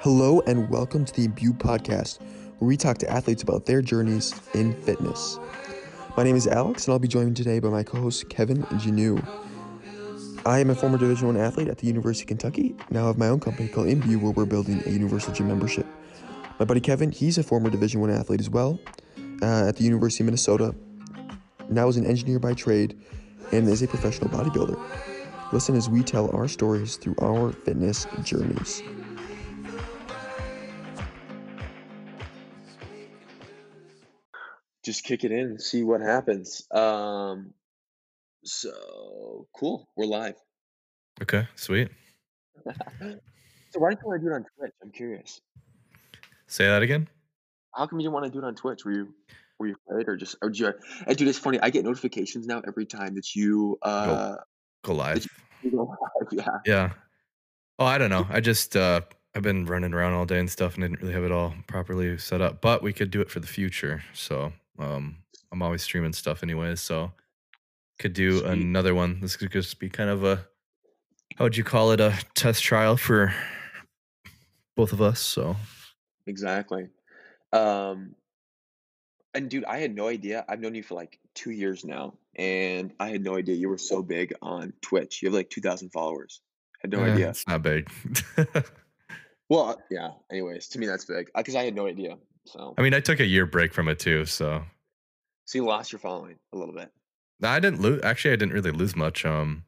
Hello and welcome to the Imbue podcast, where we talk to athletes about their journeys in fitness. My name is Alex, and I'll be joined today by my co-host Kevin Janu. I am a former Division One athlete at the University of Kentucky. Now have my own company called Imbue, where we're building a universal gym membership. My buddy Kevin, he's a former Division One athlete as well, uh, at the University of Minnesota. Now is an engineer by trade, and is a professional bodybuilder. Listen as we tell our stories through our fitness journeys. Just kick it in and see what happens. Um, so cool. We're live. Okay, sweet. so why did you want to do it on Twitch? I'm curious. Say that again. How come you didn't want to do it on Twitch? Were you were you afraid or just or did you? And dude, it's funny. I get notifications now every time that you uh Go live. that you go live. Yeah. Yeah. Oh, I don't know. I just uh I've been running around all day and stuff and didn't really have it all properly set up. But we could do it for the future. So um I'm always streaming stuff anyways, so could do Sweet. another one. This could just be kind of a how would you call it? A test trial for both of us. So Exactly. Um, and dude, I had no idea. I've known you for like two years now, and I had no idea you were so big on Twitch. You have like 2,000 followers. Had no eh, idea. it's not big. Well, uh, yeah. Anyways, to me, that's big because I had no idea. So, I mean, I took a year break from it too, so so you lost your following a little bit. No, I didn't lose. Actually, I didn't really lose much. Um,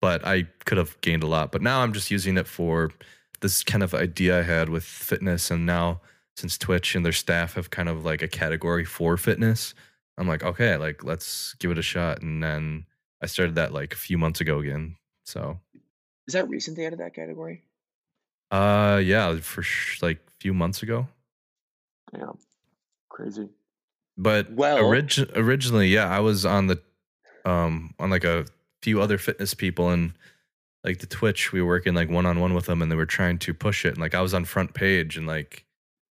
but I could have gained a lot. But now I'm just using it for this kind of idea I had with fitness. And now since Twitch and their staff have kind of like a category for fitness, I'm like, okay, like let's give it a shot. And then I started that like a few months ago again. So, Is that recent they added that category? uh, yeah, for sh- like a few months ago. Yeah. Crazy. But Well, orig- originally, yeah, I was on the um on like a few other fitness people and like the Twitch, we were working like one on one with them and they were trying to push it. And like I was on front page and like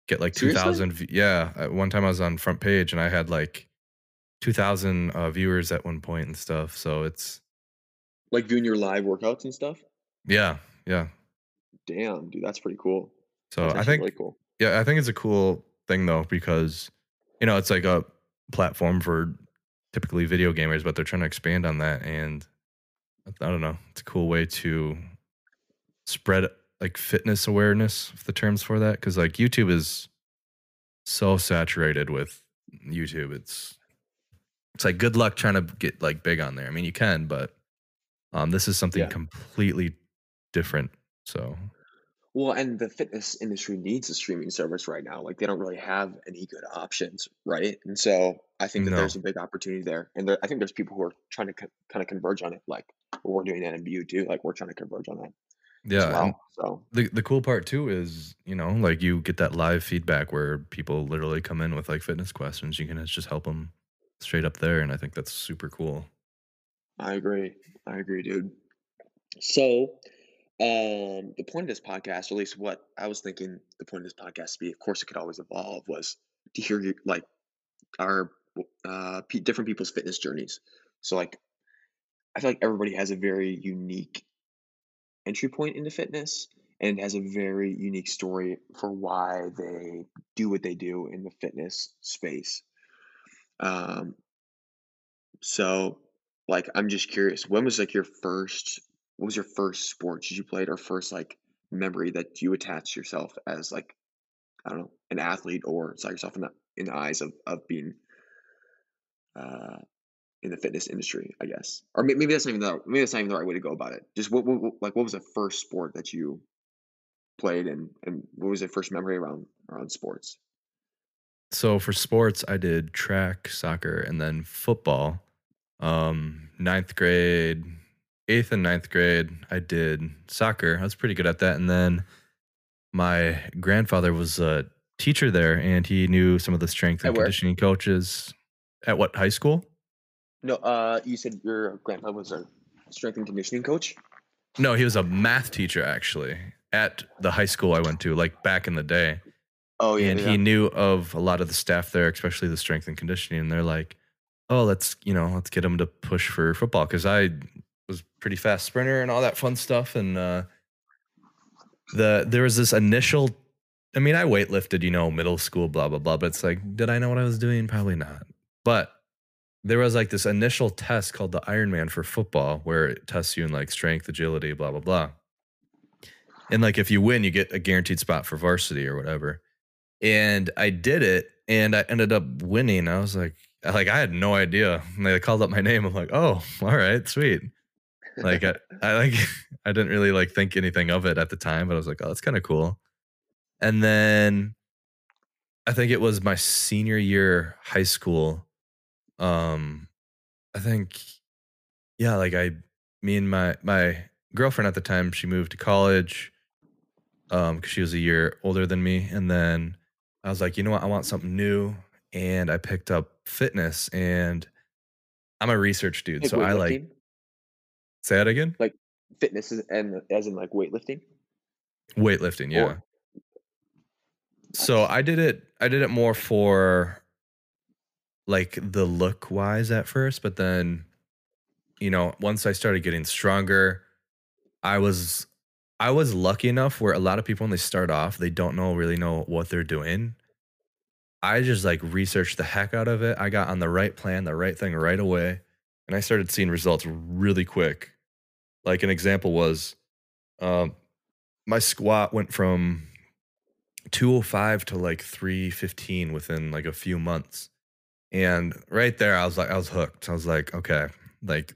get like two seriously? thousand. v- Yeah, at one time I was on front page and I had like two thousand uh, viewers at one point and stuff. So it's Like doing your live workouts and stuff? yeah, yeah. Damn, dude, that's pretty cool. So That's I actually think really cool. yeah, I think it's a cool thing though because you know it's like a platform for typically video gamers, but they're trying to expand on that, and I don't know, it's a cool way to spread like fitness awareness, if the terms for that, because like YouTube is so saturated with YouTube, it's it's like good luck trying to get like big on there. I mean, you can, but um, this is something Yeah. completely different. So Well, and the fitness industry needs a streaming service right now. Like they don't really have any good options, right? And so I think that no, there's a big opportunity there. And there, I think there's people who are trying to co- kind of converge on it. Like we're doing that Imbue too. Like we're trying to converge on that as yeah, and well. So the the cool part too is you know like you get that live feedback where people literally come in with like fitness questions. You can just help them straight up there, and I think that's super cool. I agree. I agree, dude. So um, the point of this podcast, or at least what I was thinking the point of this podcast to be, of course, it could always evolve, was to hear you like our uh, different people's fitness journeys. So like I feel like everybody has a very unique entry point into fitness and has a very unique story for why they do what they do in the fitness space. Um, so like I'm just curious, when was like your first what was your first sport you played or first like memory that you attached yourself as like I don't know, an athlete or saw yourself in the in the eyes of of being uh in the fitness industry, I guess. Or may- maybe that's not even the maybe that's not even the right way to go about it. Just what, what, what like what was the first sport that you played and and what was your first memory around around sports? So for sports, I did track, soccer, and then football. Um, ninth grade, eighth and ninth grade, I did soccer. I was pretty good at that, and then my grandfather was a teacher there, and he knew some of the strength and conditioning coaches at what high school? No, uh you said your grandpa was a strength and conditioning coach? No, he was a math teacher actually at the high school I went to, like back in the day. Oh yeah, and yeah. he knew of a lot of the staff there, especially the strength and conditioning. And they're like, "Oh, let's you know, let's get him to push for football." Because I pretty fast sprinter and all that fun stuff, and uh, the there was this initial I mean, I weightlifted, you know, middle school, blah blah blah. But it's like, did I know what I was doing? Probably not. But there was like this initial test called the Ironman for football, where it tests you in like strength, agility, blah blah blah. And like if you win, you get a guaranteed spot for varsity or whatever. And I did it, and I ended up winning. I was like, like I had no idea. And they called up my name. I'm like, oh, all right, sweet. Like I, I like I didn't really like think anything of it at the time, but I was like, oh, that's kind of cool. And then I think it was my senior year high school. Um, I think, yeah, like I, me and my my girlfriend at the time, she moved to college, um, because she was a year older than me, and then I was like, you know what, I want something new, and I picked up fitness, and I'm a research dude, Like so I like weightlifting? Say that again, Like fitness and as in like weightlifting? weightlifting, yeah. Or So. I did it I did it more for like the look wise at first, but then you know, once I started getting stronger, I was I was lucky enough where a lot of people when they start off, they don't know really know what they're doing. I just like researched the heck out of it. I got on the right plan, the right thing right away, and I started seeing results really quick. Like an example was um my squat went from 205 to like 315 within like a few months. And right there, I was like, I was hooked. I was like, okay, like,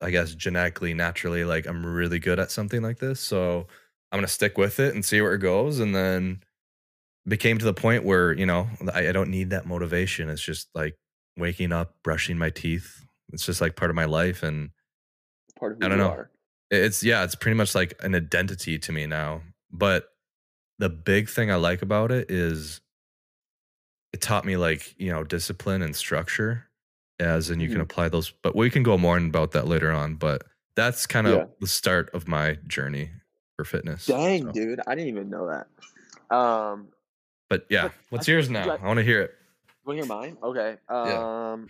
I guess genetically, naturally, like, I'm really good at something like this. So I'm going to stick with it and see where it goes. And then became to the point where, you know, I, I don't need that motivation. It's just like waking up, brushing my teeth. It's just like part of my life. And Part of I don't you know. are. It's, yeah, it's pretty much like an identity to me now. But the big thing I like about it is it taught me like you know discipline and structure as and you can Mhm. apply those but we can go more about that later on but that's kind of Yeah. the start of my journey for fitness Dang, so, dude. I didn't even know that. Um, but yeah but I what's yours now I, i want to hear it want to hear mine? Okay. yeah Um,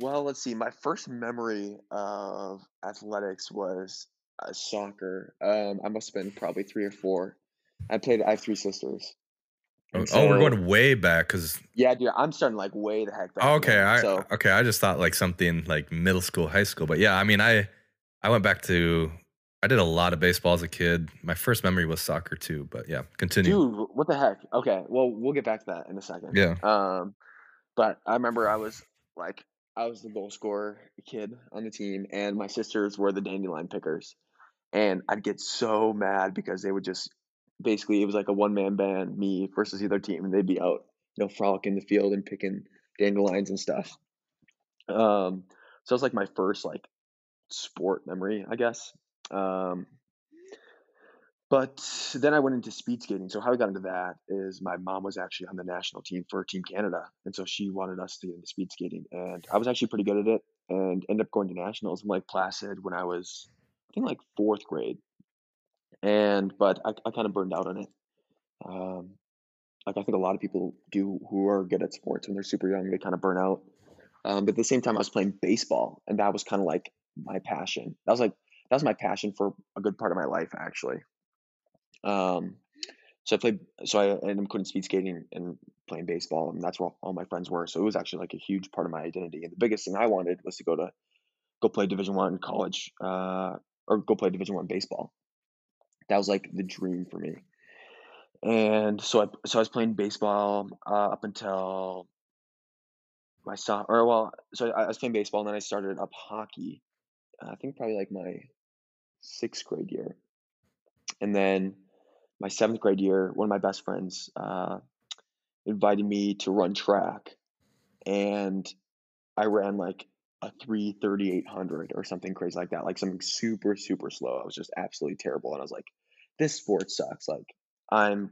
well, let's see. My first memory of athletics was uh, soccer. Um, I must have been probably three or four. I played. I have three sisters, oh, and oh, we're going way back because yeah, dude. I'm starting like way the heck back, okay man. i So okay i just thought like something like middle school high school but yeah i mean i i went back to i did a lot of baseball as a kid my first memory was soccer too but yeah continue Dude, what the heck? Okay, well, we'll get back to that in a second. yeah Um, but I remember I was like, I was the goal scorer kid on the team, and my sisters were the dandelion pickers. And I'd get so mad because they would just basically, it was like a one man band, me versus the other team, and they'd be out, you know, frolicking the field and picking dandelions and stuff. Um, so was like my first like sport memory, I guess. Um, but then I went into speed skating. So how I got into that is my mom was actually on the national team for Team Canada, and so she wanted us to get into speed skating, and I was actually pretty good at it, and ended up going to nationals in Lake Placid when I was, I think, like fourth grade, and but I, I kind of burned out on it. Um, like I think a lot of people do who are good at sports when they're super young, they kind of burn out. Um, but at the same time, I was playing baseball, and that was kind of like my passion. That was like that was my passion for a good part of my life, actually. Um, so I played, so I ended up quitting speed skating and playing baseball, and that's where all my friends were. So it was actually like a huge part of my identity. And the biggest thing I wanted was to go to go play Division One college, uh, or go play Division One baseball. That was like the dream for me. And so I, so I was playing baseball uh, up until my so or well, so I, I was playing baseball, and then I started up hockey. I think probably like my sixth grade year, and then my seventh grade year, one of my best friends uh, invited me to run track, and I ran like a three thirty eight hundred or something crazy like that, like something super super slow. I was just absolutely terrible, and I was like, "This sport sucks." Like I'm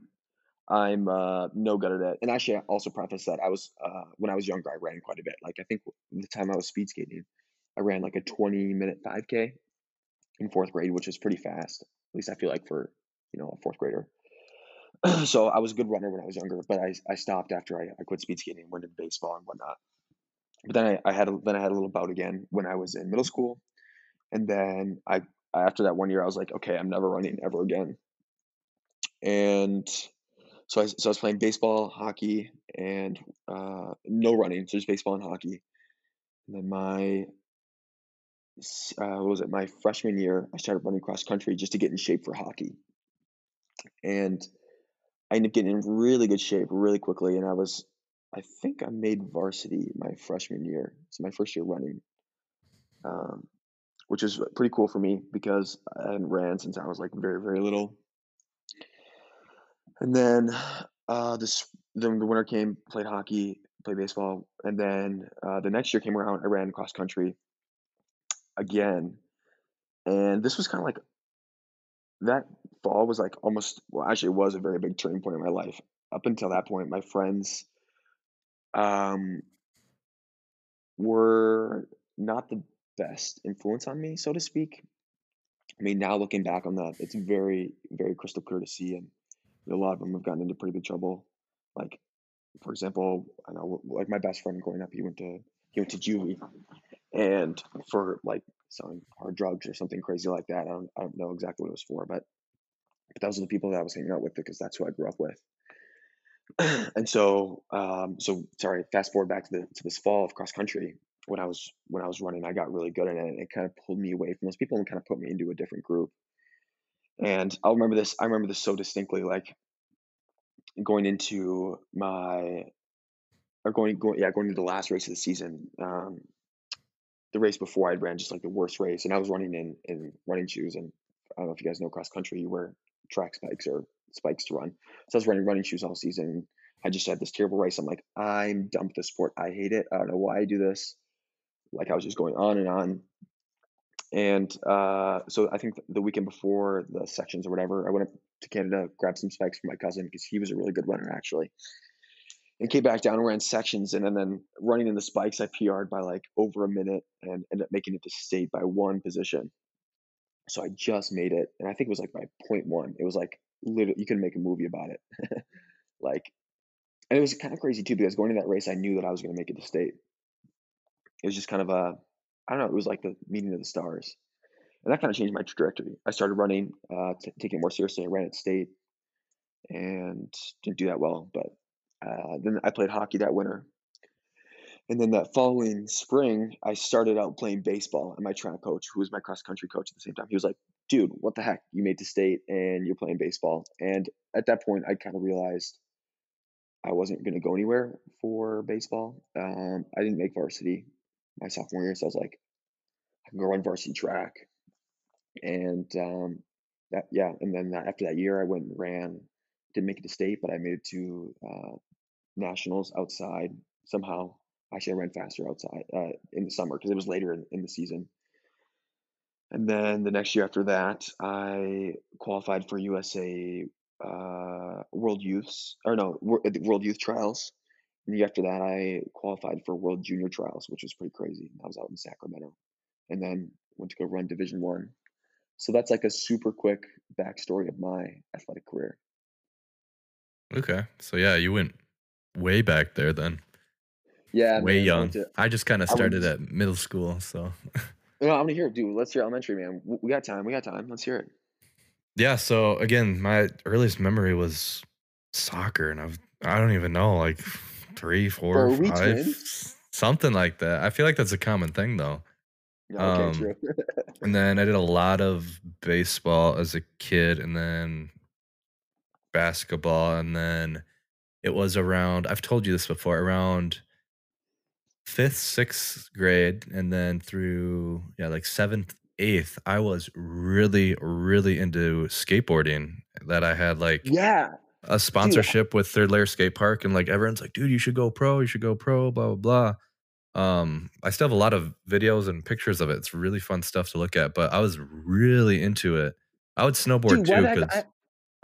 I'm uh, no good at it. And actually, I also preface that I was uh, when I was younger, I ran quite a bit. Like I think the time I was speed skating, I ran like a twenty minute five k in fourth grade, which is pretty fast. Least I feel like for you know a fourth grader. so I was a good runner when I was younger, but I, I stopped after I, I quit speed skating and went into baseball and whatnot. But then I, I had a, then I had a little bout again when I was in middle school, and then I after that one year I was like, okay, I'm never running ever again. and so I so I was playing baseball, hockey, and uh, no running, so just baseball and hockey. And then my uh, what was it? My freshman year, I started running cross country just to get in shape for hockey, and I ended up getting in really good shape really quickly, and I was I think I made varsity my freshman year, so my first year running, um, which is pretty cool for me because I hadn't ran since I was like very very little. And then uh, this then the winter came, played hockey, played baseball, and then uh, the next year came around, I ran cross country again, and this was kind of like that fall was like almost well actually it was a very big turning point in my life. Up until that point, my friends um, were not the best influence on me, so to speak. I mean, now looking back on that, it's very, very crystal clear to see, and a lot of them have gotten into pretty big trouble. Like, for example, I know, like my best friend growing up, he went to he went to juvie, and for like selling hard drugs or something crazy like that. I don't, I don't know exactly what it was for, but but those are the people that I was hanging out with because that's who I grew up with. and so, um, so sorry. Fast forward back to the to this fall of cross country. When I was when I was running, I got really good at it, and it kind of pulled me away from those people and kind of put me into a different group. And I'll remember this. I remember this so distinctly. Like going into my or going going yeah going into the last race of the season. Um, the race before I'd ran just like the worst race, and I was running in in running shoes. And I don't know if you guys know cross country, you wear track spikes or spikes to run. So I was running running shoes all season. I just had this terrible race. I'm like, I'm done with this sport. I hate it. I don't know why I do this. Like I was just going on and on. And uh, so I think the weekend before the sections or whatever, I went up to Canada, grabbed some spikes for my cousin because he was a really good runner actually and came back down and ran sections and, and then running in the spikes i pr'd by like over a minute and ended up making it to state by one position. So i just made it and i think it was like by point one. It was like literally you can make a movie about it. Like and it was kind of crazy too because going to that race i knew that i was going to make it to state. It was just kind of a i don't know it was like the meeting of the stars. And that kind of changed my trajectory. I started running uh, t- taking it more seriously. I ran at state and didn't do that well but uh, then I played hockey that winter. And then that following spring, I started out playing baseball. And my track coach, who was my cross country coach at the same time, he was like, dude, what the heck? You made the state and you're playing baseball. And at that point, I kind of realized I wasn't going to go anywhere for baseball. Um, I didn't make varsity my sophomore year. So I was like, I can go run varsity track. And um, that, yeah. And then after that year, I went and ran, didn't make it to state, but I made it to uh, nationals outside somehow. Actually, I ran faster outside uh, in the summer because it was later in, in the season. And then the next year after that, I qualified for USA uh, World Youths, or no, uh, World Youth Trials. And the year after that, I qualified for World Junior Trials, which was pretty crazy. I was out in Sacramento, and then went to go run Division One. So that's like a super quick backstory of my athletic career. Okay. So yeah, you went way back there then. Yeah, Way man. Young. to. I just kind of I started at middle school, so No, I'm gonna hear it, dude. Let's hear elementary, man. We got time. We got time. Let's hear it. yeah. So again, my earliest memory was soccer, and I've I don't even know like three, four, five, something like that. I feel like that's a common thing though. Yeah, okay, Um, true. and then I did a lot of baseball as a kid, and then basketball, and then it was around. I've told you this before. Around fifth, sixth grade, and then through yeah, like seventh, eighth, I was really, really into skateboarding. That I had like Yeah, a dude. Sponsorship with Third Lair Skate Park, and like everyone's like, dude, you should go pro, you should go pro, blah blah blah. Um, I still have a lot of videos and pictures of it. It's really fun stuff to look at. But I was really into it. I would snowboard Dude, too, because I,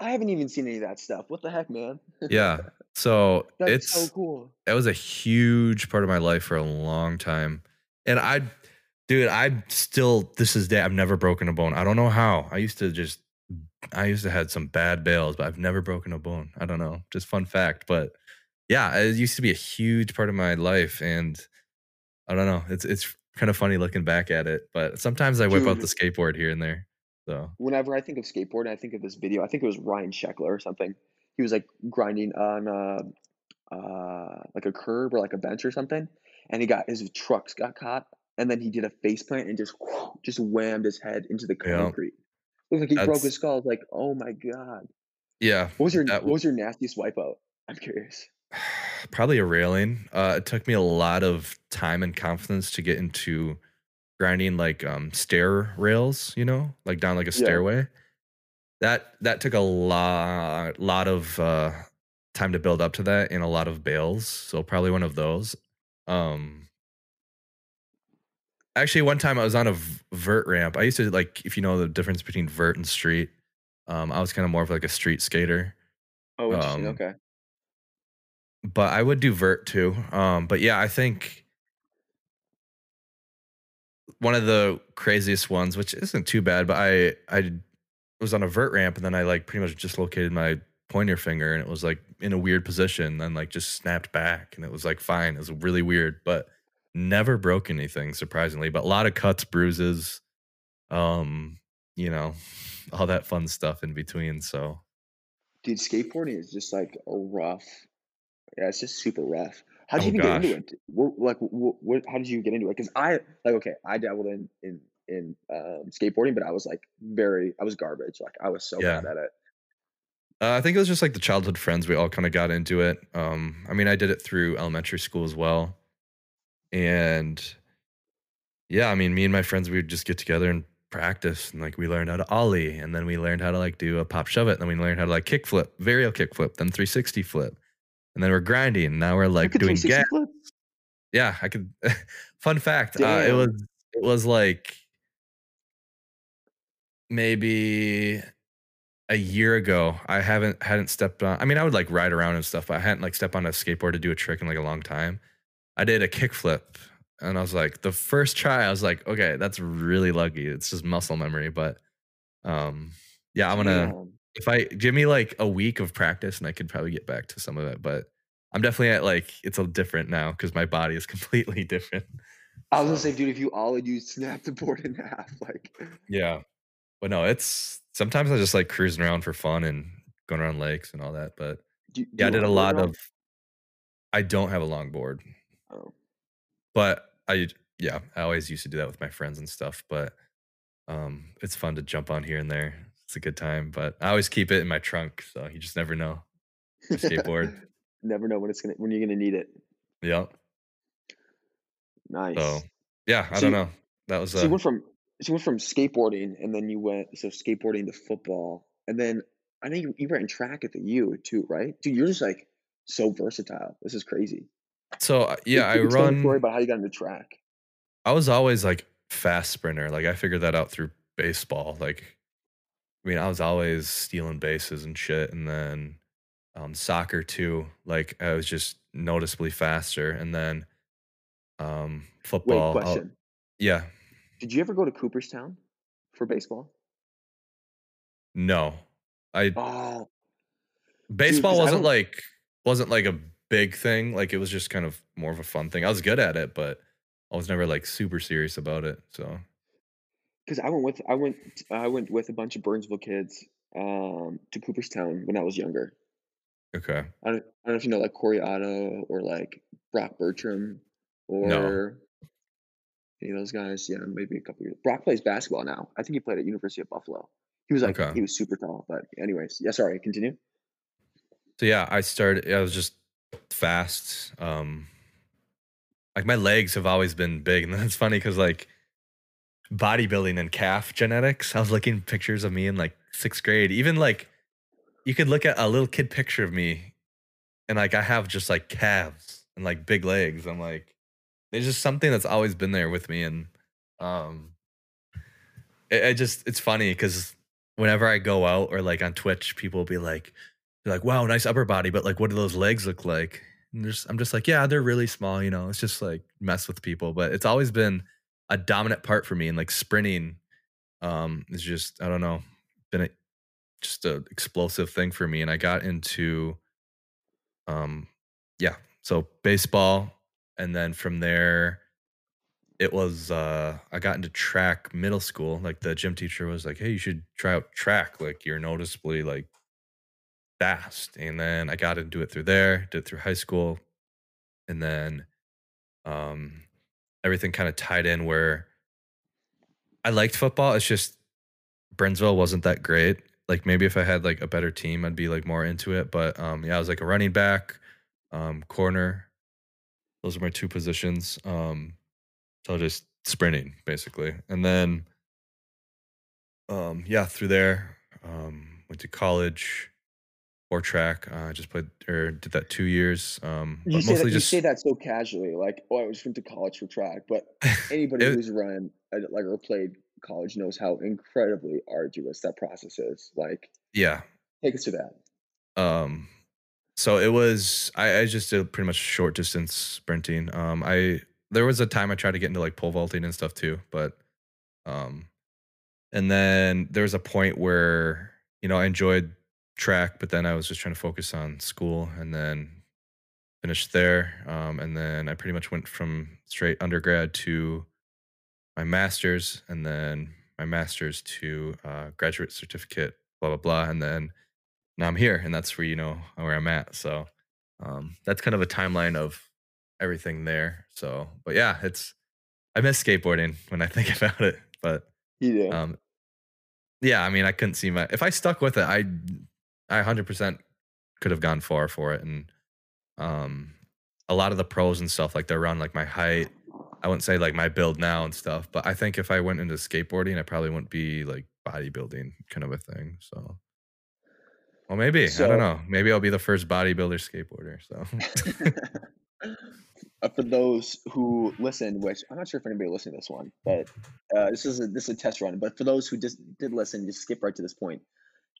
I haven't even seen any of that stuff. What the heck, man? yeah. So That's so it's cool. it was a huge part of my life for a long time. And I, dude, I still this is day I've never broken a bone. I don't know how. I used to just I used to had some bad bails, but I've never broken a bone. I don't know. Just fun fact. But yeah, it used to be a huge part of my life. And I don't know. It's it's kind of funny looking back at it. But sometimes I whip out the mm. skateboard here and there. So whenever I think of skateboarding, I think of this video. I think it was Ryan Sheckler or something. He was like grinding on uh, uh, like a curb or like a bench or something, and he got his trucks got caught, and then he did a face plant and just just whammed his head into the yeah, concrete. Looked like he broke his skull. I was like, oh my god. yeah. What was your That what was your nastiest wipeout? I'm curious. Probably a railing. Uh, it took me a lot of time and confidence to get into grinding like um stair rails, you know, like down like a Yeah. stairway. That that took a lot lot of uh time to build up to that and a lot of bails. So probably one of those. Um actually one time I was on a vert ramp. I used to like if you know the difference between vert and street. Um I was kind of more of like a street skater. Oh, interesting. Um Okay. but I would do vert too. Um but yeah, I think one of the craziest ones, which isn't too bad, but I I was on a vert ramp and then I like pretty much dislocated my pointer finger and it was like in a weird position and like just snapped back and it was like fine. It was really weird, but never broke anything surprisingly. But a lot of cuts, bruises, um, you know, all that fun stuff in between. So Dude, skateboarding is just like a rough. Yeah, it's just super rough. How did oh you even get into it? What, like, what, what, how did you get into it? Because I, like, okay, I dabbled in in in um, skateboarding, but I was like very, I was garbage. Like, I was so Yeah. bad at it. Uh, I think it was just like the childhood friends. We all kind of got into it. Um, I mean, I did it through elementary school as well. And yeah, I mean, me and my friends, we would just get together and practice. And like we learned how to ollie. And then we learned how to like do a pop shove it. And then we learned how to like kick flip, varial kick flip, then 360 flip. And then we're grinding. Now we're like doing 360 gas. flip. Yeah, I could. Fun fact uh, it was, it was like maybe a year ago i haven't hadn't stepped on i mean i would like ride around and stuff but i hadn't like stepped on a skateboard to do a trick in like a long time i did a kickflip and i was like the first try i was like okay that's really lucky it's just muscle memory but um yeah i'm gonna Damn. If i give me like a week of practice and i could probably get back to some of it but i'm definitely at like it's a different now because my body is completely different I was gonna say, dude, if you ollied, you snap the board in half. Like, yeah but no it's sometimes i just like cruising around for fun and going around lakes and all that but do, do Yeah, I did a lot of I don't have a longboard, Oh, but I yeah, I always used to do that with my friends and stuff, but um it's fun to jump on here and there. It's a good time, but I always keep it in my trunk, so you just never know. Skateboard. never know when it's gonna when you're gonna need it. Yep. So Nice. yeah, I So don't you, know. That was so you uh went from so you went from skateboarding, and then you went so skateboarding to football, and then I know you, you ran track at the U too, right? Dude, you're just like so versatile. This is crazy. so uh, yeah, I Explain the story run about how you got into track. I was always like fast sprinter. Like I figured that out through baseball. Like I mean, I was always stealing bases and shit and then um soccer too. Like I was just noticeably faster and then um Wait, football I'll, question. yeah Did you ever go to Cooperstown for baseball? no i Oh, baseball I wasn't like wasn't like a big thing like it was just kind of more of a fun thing i was good at it but i was never like super serious about it so Because I went with I went I went with a bunch of Burnsville kids um, to Cooperstown when I was younger. okay I don't, I don't know if you know like Corey Otto or like Brock Bertram no or any of those guys. Yeah, maybe a couple years. Brock plays basketball now. I think he played at University of Buffalo. He was like okay he was super tall, but anyways, yeah. Sorry, continue. so yeah i started i was just fast um like my legs have always been big and that's funny because like bodybuilding and calf genetics. I was looking pictures of me in like sixth grade. Even like you could look at a little kid picture of me and like i have just like calves and like big legs. I'm like there's just something that's always been there with me and um it, it just it's funny because whenever i go out or like on twitch people will be like like wow nice upper body but like what do those legs look like? And just, i'm just like yeah they're really small you know it's just like mess with people. But it's always been a dominant part for me and like sprinting um is just i don't know been a, just a explosive thing for me and i got into um yeah so baseball and then from there it was uh I got into track middle school. Like the gym teacher was like, "Hey, you should try out track. Like you're noticeably like fast." And then I got into it through there, did it through high school, and then um everything kind of tied in where I liked football. It's just Burnsville wasn't that great. Like maybe if I had like a better team, I'd be like more into it. But um yeah, I was like a running back, um, corner. Those are my two positions. Um so just sprinting basically. And then um yeah, through there, um went to college or track. Uh, I just played or did that two years. Um You say that mostly you say that so casually, like, "Oh, I just went to college for track," but anybody it who's run, uh, like, or played college knows how incredibly arduous that process is. Like, yeah. take us to that. Um so it was I, I just did pretty much short distance sprinting. Um I there was a time I tried to get into like pole vaulting and stuff too, but um and then there was a point where, you know, I enjoyed track, but then I was just trying to focus on school and then finished there. Um and then I pretty much went from straight undergrad to my master's and then my master's to uh graduate certificate, blah blah blah. And then now I'm here, and that's where you know where I'm at. So um, that's kind of a timeline of everything there. So, but yeah, it's I miss skateboarding when I think about it. But do. um, yeah, I mean, I couldn't see my if I stuck with it, I I 100% could have gone far for it, and um, a lot of the pros and stuff like they're around like my height. I wouldn't say like my build now and stuff, but I think if I went into skateboarding, I probably wouldn't be like bodybuilding kind of a thing. So well, maybe. I don't know. Maybe I'll be the first bodybuilder skateboarder. So, Uh, for those who listen, which I'm not sure if anybody listened to this one, but uh, this is a, this is a test run. But for those who just did listen, just skip right to this point.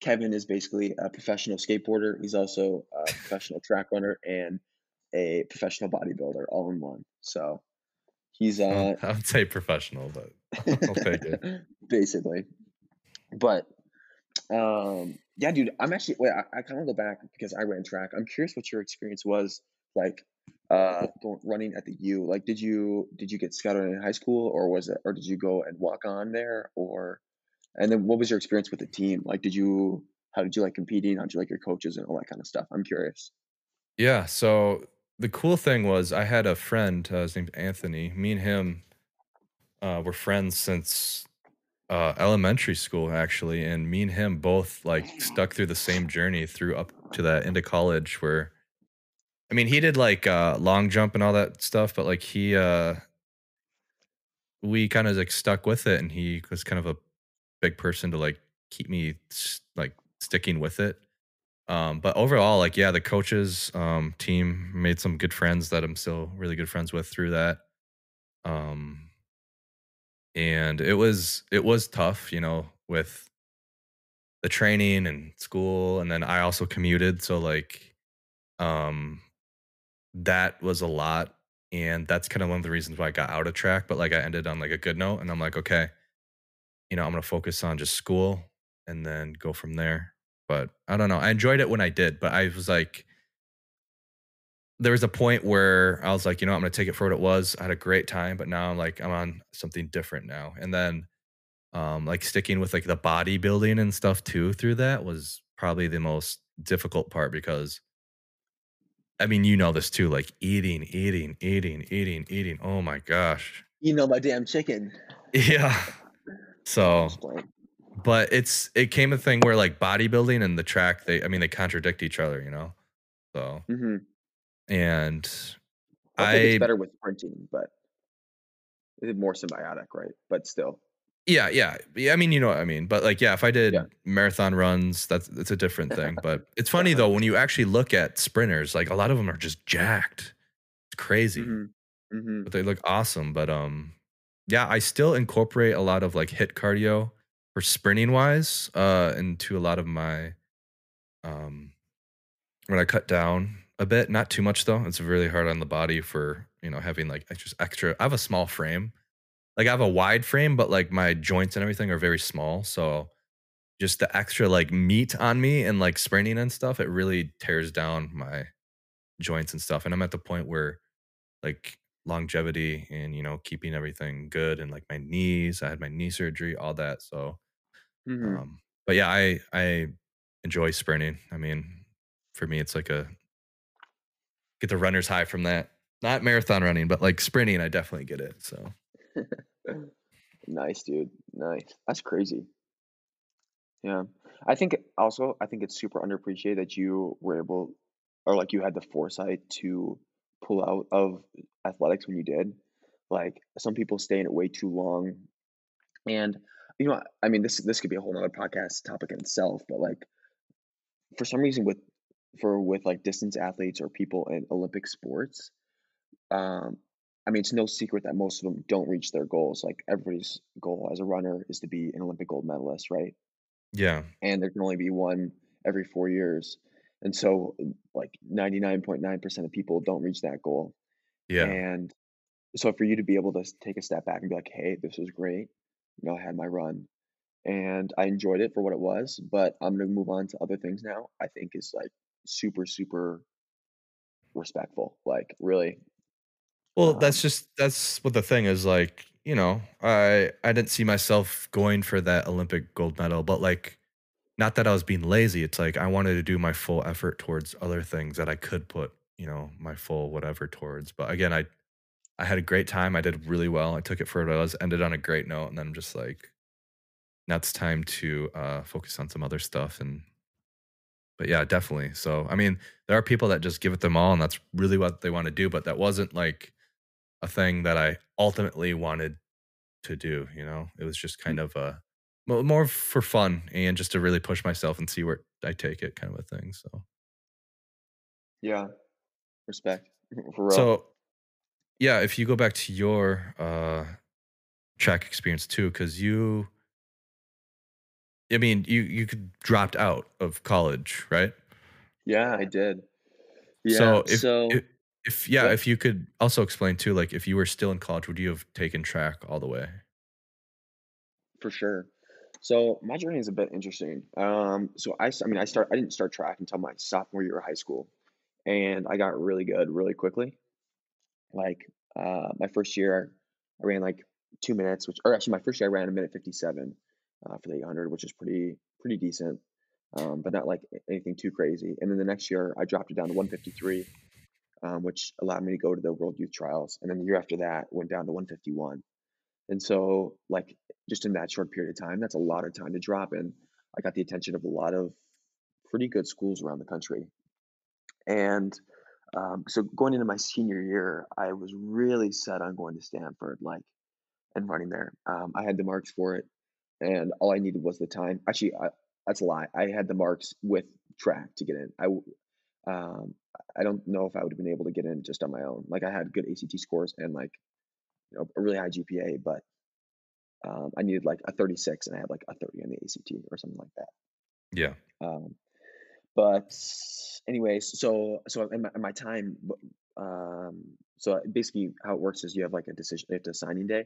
Kevin is basically a professional skateboarder. He's also a professional track runner and a professional bodybuilder, all in one. So he's uh I would say professional, but I'll take it. basically. But um, yeah, dude, I'm actually wait. I, I kind of go back because I ran track. I'm curious what your experience was like uh going, running at the U. Like, did you did you get scouted in high school, or was it, or did you go and walk on there, or and then what was your experience with the team? Like, did you how did you like competing? How did you like your coaches and all that kind of stuff? I'm curious. Yeah. So the cool thing was I had a friend. Uh, his name's Anthony. Me and him uh, were friends since uh, elementary school, actually, and me and him both like stuck through the same journey through up to that into college. Where I mean, he did like uh, long jump and all that stuff, but like he, uh, we kind of like stuck with it, and he was kind of a big person to like keep me like sticking with it. Um, but overall, like yeah, the coaches, um, team made some good friends that I'm still really good friends with through that. Um, and it was it was tough, you know, with the training and school, and then I also commuted, so like um that was a lot, and that's kind of one of the reasons why I got out of track. But like I ended on like a good note, and I'm like, okay, you know, I'm gonna focus on just school and then go from there. But I don't know. I enjoyed it when I did, but I was like, there was a point where I was like, you know, I'm gonna take it for what it was. I had a great time, but now I'm like, I'm on something different now. And then um like sticking with like the bodybuilding and stuff too through that was probably the most difficult part because I mean, you know this too, like eating, eating, eating, eating, eating. Oh my gosh. You know my damn chicken. Yeah. So but it's it came a thing where like bodybuilding and the track they i mean they contradict each other you know? So hmm and I think it's better with sprinting, but it's more symbiotic, right? But still, yeah yeah yeah i mean you know what i mean but like yeah if i yeah, did marathon runs that's that's a different thing but it's funny though when you actually look at sprinters like a lot of them are just jacked. It's crazy. Hmm hmm but they look awesome but um yeah i still incorporate a lot of like HIIT cardio for sprinting wise uh into a lot of my um when I cut down a bit, not too much though. It's really hard on the body for, you know, having like just extra. I have a small frame. Like I have a wide frame, but like my joints and everything are very small. So just the extra like meat on me and like sprinting and stuff, it really tears down my joints and stuff. And I'm at the point where like longevity and you know keeping everything good and like my knees. I had my knee surgery, all that. So, hmm um, but yeah, I I enjoy sprinting. I mean, for me, it's like a get the runner's high from that. Not marathon running, but like sprinting, I definitely get it. So Nice, dude. Nice. That's crazy. Yeah. I think also, I think it's super underappreciated that you were able or like you had the foresight to pull out of athletics when you did. Like some people stay in it way too long. And you know, I mean this this could be a whole nother podcast topic in itself, but like for some reason with for with like distance athletes or people in Olympic sports, um, I mean it's no secret that most of them don't reach their goals. Like everybody's goal as a runner is to be an Olympic gold medalist, right? yeah, and there can only be one every four years. And so, like 99.9% of people don't reach that goal. yeah. And so, for you to be able to take a step back and be like, hey, this was great, you know, I had my run and I enjoyed it for what it was, but I'm going to move on to other things now, I think is like super, super respectful. Like, really. Well, that's Um, just that's what the thing is like, you know, I I didn't see myself going for that Olympic gold medal, but like not that I was being lazy. It's like I wanted to do my full effort towards other things that I could put, you know, my full whatever towards. But again, I I had a great time. I did really well. I took it for what it was, ended on a great note, and then I'm just like, now it's time to uh focus on some other stuff and but yeah, definitely. So I mean, there are people that just give it them all and that's really what they want to do, but that wasn't like a thing that I ultimately wanted to do, you know? It was just kind y- of a more for fun and just to really push myself and see where I take it kind of a thing, so yeah, respect for real. so, yeah, if you go back to your, uh, track experience too, because you I mean, you you could dropped out of college, right? Yeah, I did. Yeah. So if if if yeah, yeah. if you could also explain too, like, if you were still in college, would you have taken track all the way? For sure. So my journey is a bit interesting. Um, so I mean, I start, I didn't start track until my sophomore year of high school, and I got really good really quickly. Like uh, my first year, I ran like two minutes, which, or actually my first year I ran a minute fifty seven uh, for the eight hundred, which is pretty pretty decent, um, but not like anything too crazy. And then the next year I dropped it down to one fifty three, um, which allowed me to go to the World Youth Trials. And then the year after that went down to one fifty one. And so, like, just in that short period of time, that's a lot of time to drop in. I got the attention of a lot of pretty good schools around the country. And um, so, going into my senior year, I was really set on going to Stanford, like, and running there. Um, I had the marks for it, and all I needed was the time. Actually, I, that's a lie. I had the marks with track to get in. I, um, I don't know if I would have been able to get in just on my own. Like, I had good ACT scores and like, you know, a really high GPA, but Um, I needed like a 36 and I had like a 30 on the ACT or something like that. Yeah. Um, but anyways, so so in my, in my time, um, so basically how it works is you have like a decision, you have to signing day.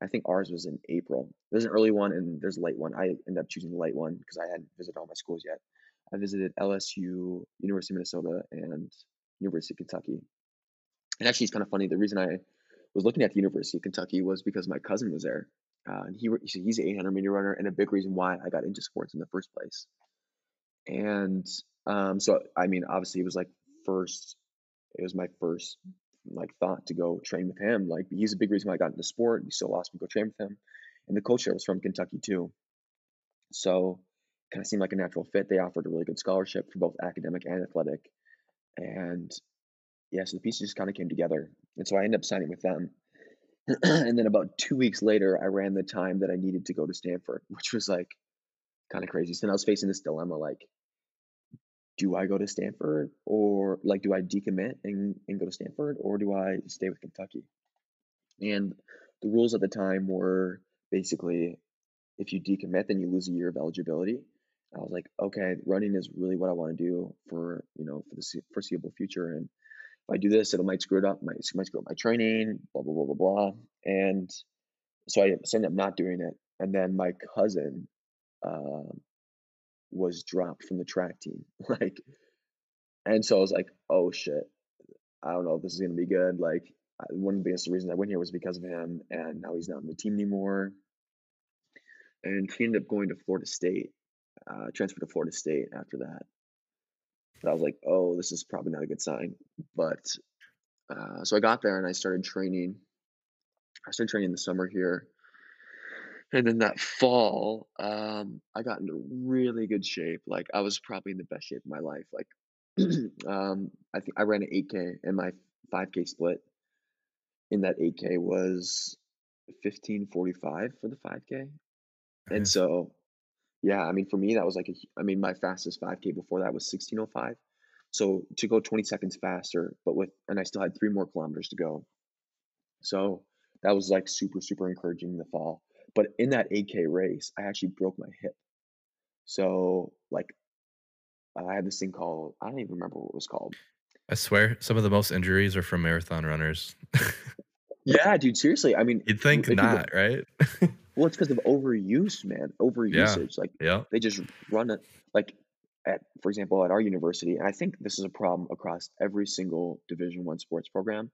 I think ours was in April. There's an early one and there's a late one. I ended up choosing the late one because I hadn't visited all my schools yet. I visited LSU, University of Minnesota, and University of Kentucky. And actually, it's kind of funny. The reason I was looking at the University of Kentucky was because my cousin was there. Uh, and he, he's an 800 meter runner, and a big reason why I got into sports in the first place. And um, so, I mean, obviously, it was like first, it was my first like thought to go train with him. Like, he's a big reason why I got into sport. He still asked me to go train with him. And the coach there was from Kentucky too. So, kind of seemed like a natural fit. They offered a really good scholarship for both academic and athletic. And yeah, so the pieces just kind of came together. And so I ended up signing with them. and then about two weeks later, I ran the time that I needed to go to Stanford, which was like kind of crazy. So then I was facing this dilemma like, do I go to Stanford or like, do I decommit and, and go to Stanford or do I stay with Kentucky? And the rules at the time were basically if you decommit, then you lose a year of eligibility. I was like, okay, running is really what I want to do for, you know, for the foreseeable future. And if I do this, it might screw it up, might, might screw up my training, blah, blah, blah, blah, blah. And so I ended up not doing it. And then my cousin uh, was dropped from the track team. Like, and so I was like, oh shit, I don't know if this is gonna be good. Like, one of the biggest reasons I went here was because of him, and now he's not on the team anymore. And he ended up going to Florida State, uh, transferred to Florida State after that. But I was like, oh, this is probably not a good sign. But uh, so I got there and I started training. I started training in the summer here. And then that fall, um, I got into really good shape. Like I was probably in the best shape of my life. Like um, I think I ran an 8K and my 5K split in that 8K was 1545 for the 5K. And so, yeah, I mean, for me, that was like, a, I mean, my fastest 5K before that was 1605. So to go 20 seconds faster, but with, and I still had three more kilometers to go. So that was like super, super encouraging in the fall. But in that 8K race, I actually broke my hip. So like I had this thing called, I don't even remember what it was called. I swear, some of the most injuries are from marathon runners. Yeah, dude, seriously. I mean, You'd think if you go, not, right? well, it's because of overuse, man. Yeah. Overusage. Like Yeah. they just run it like at, for example, at our university, and I think this is a problem across every single Division One sports program.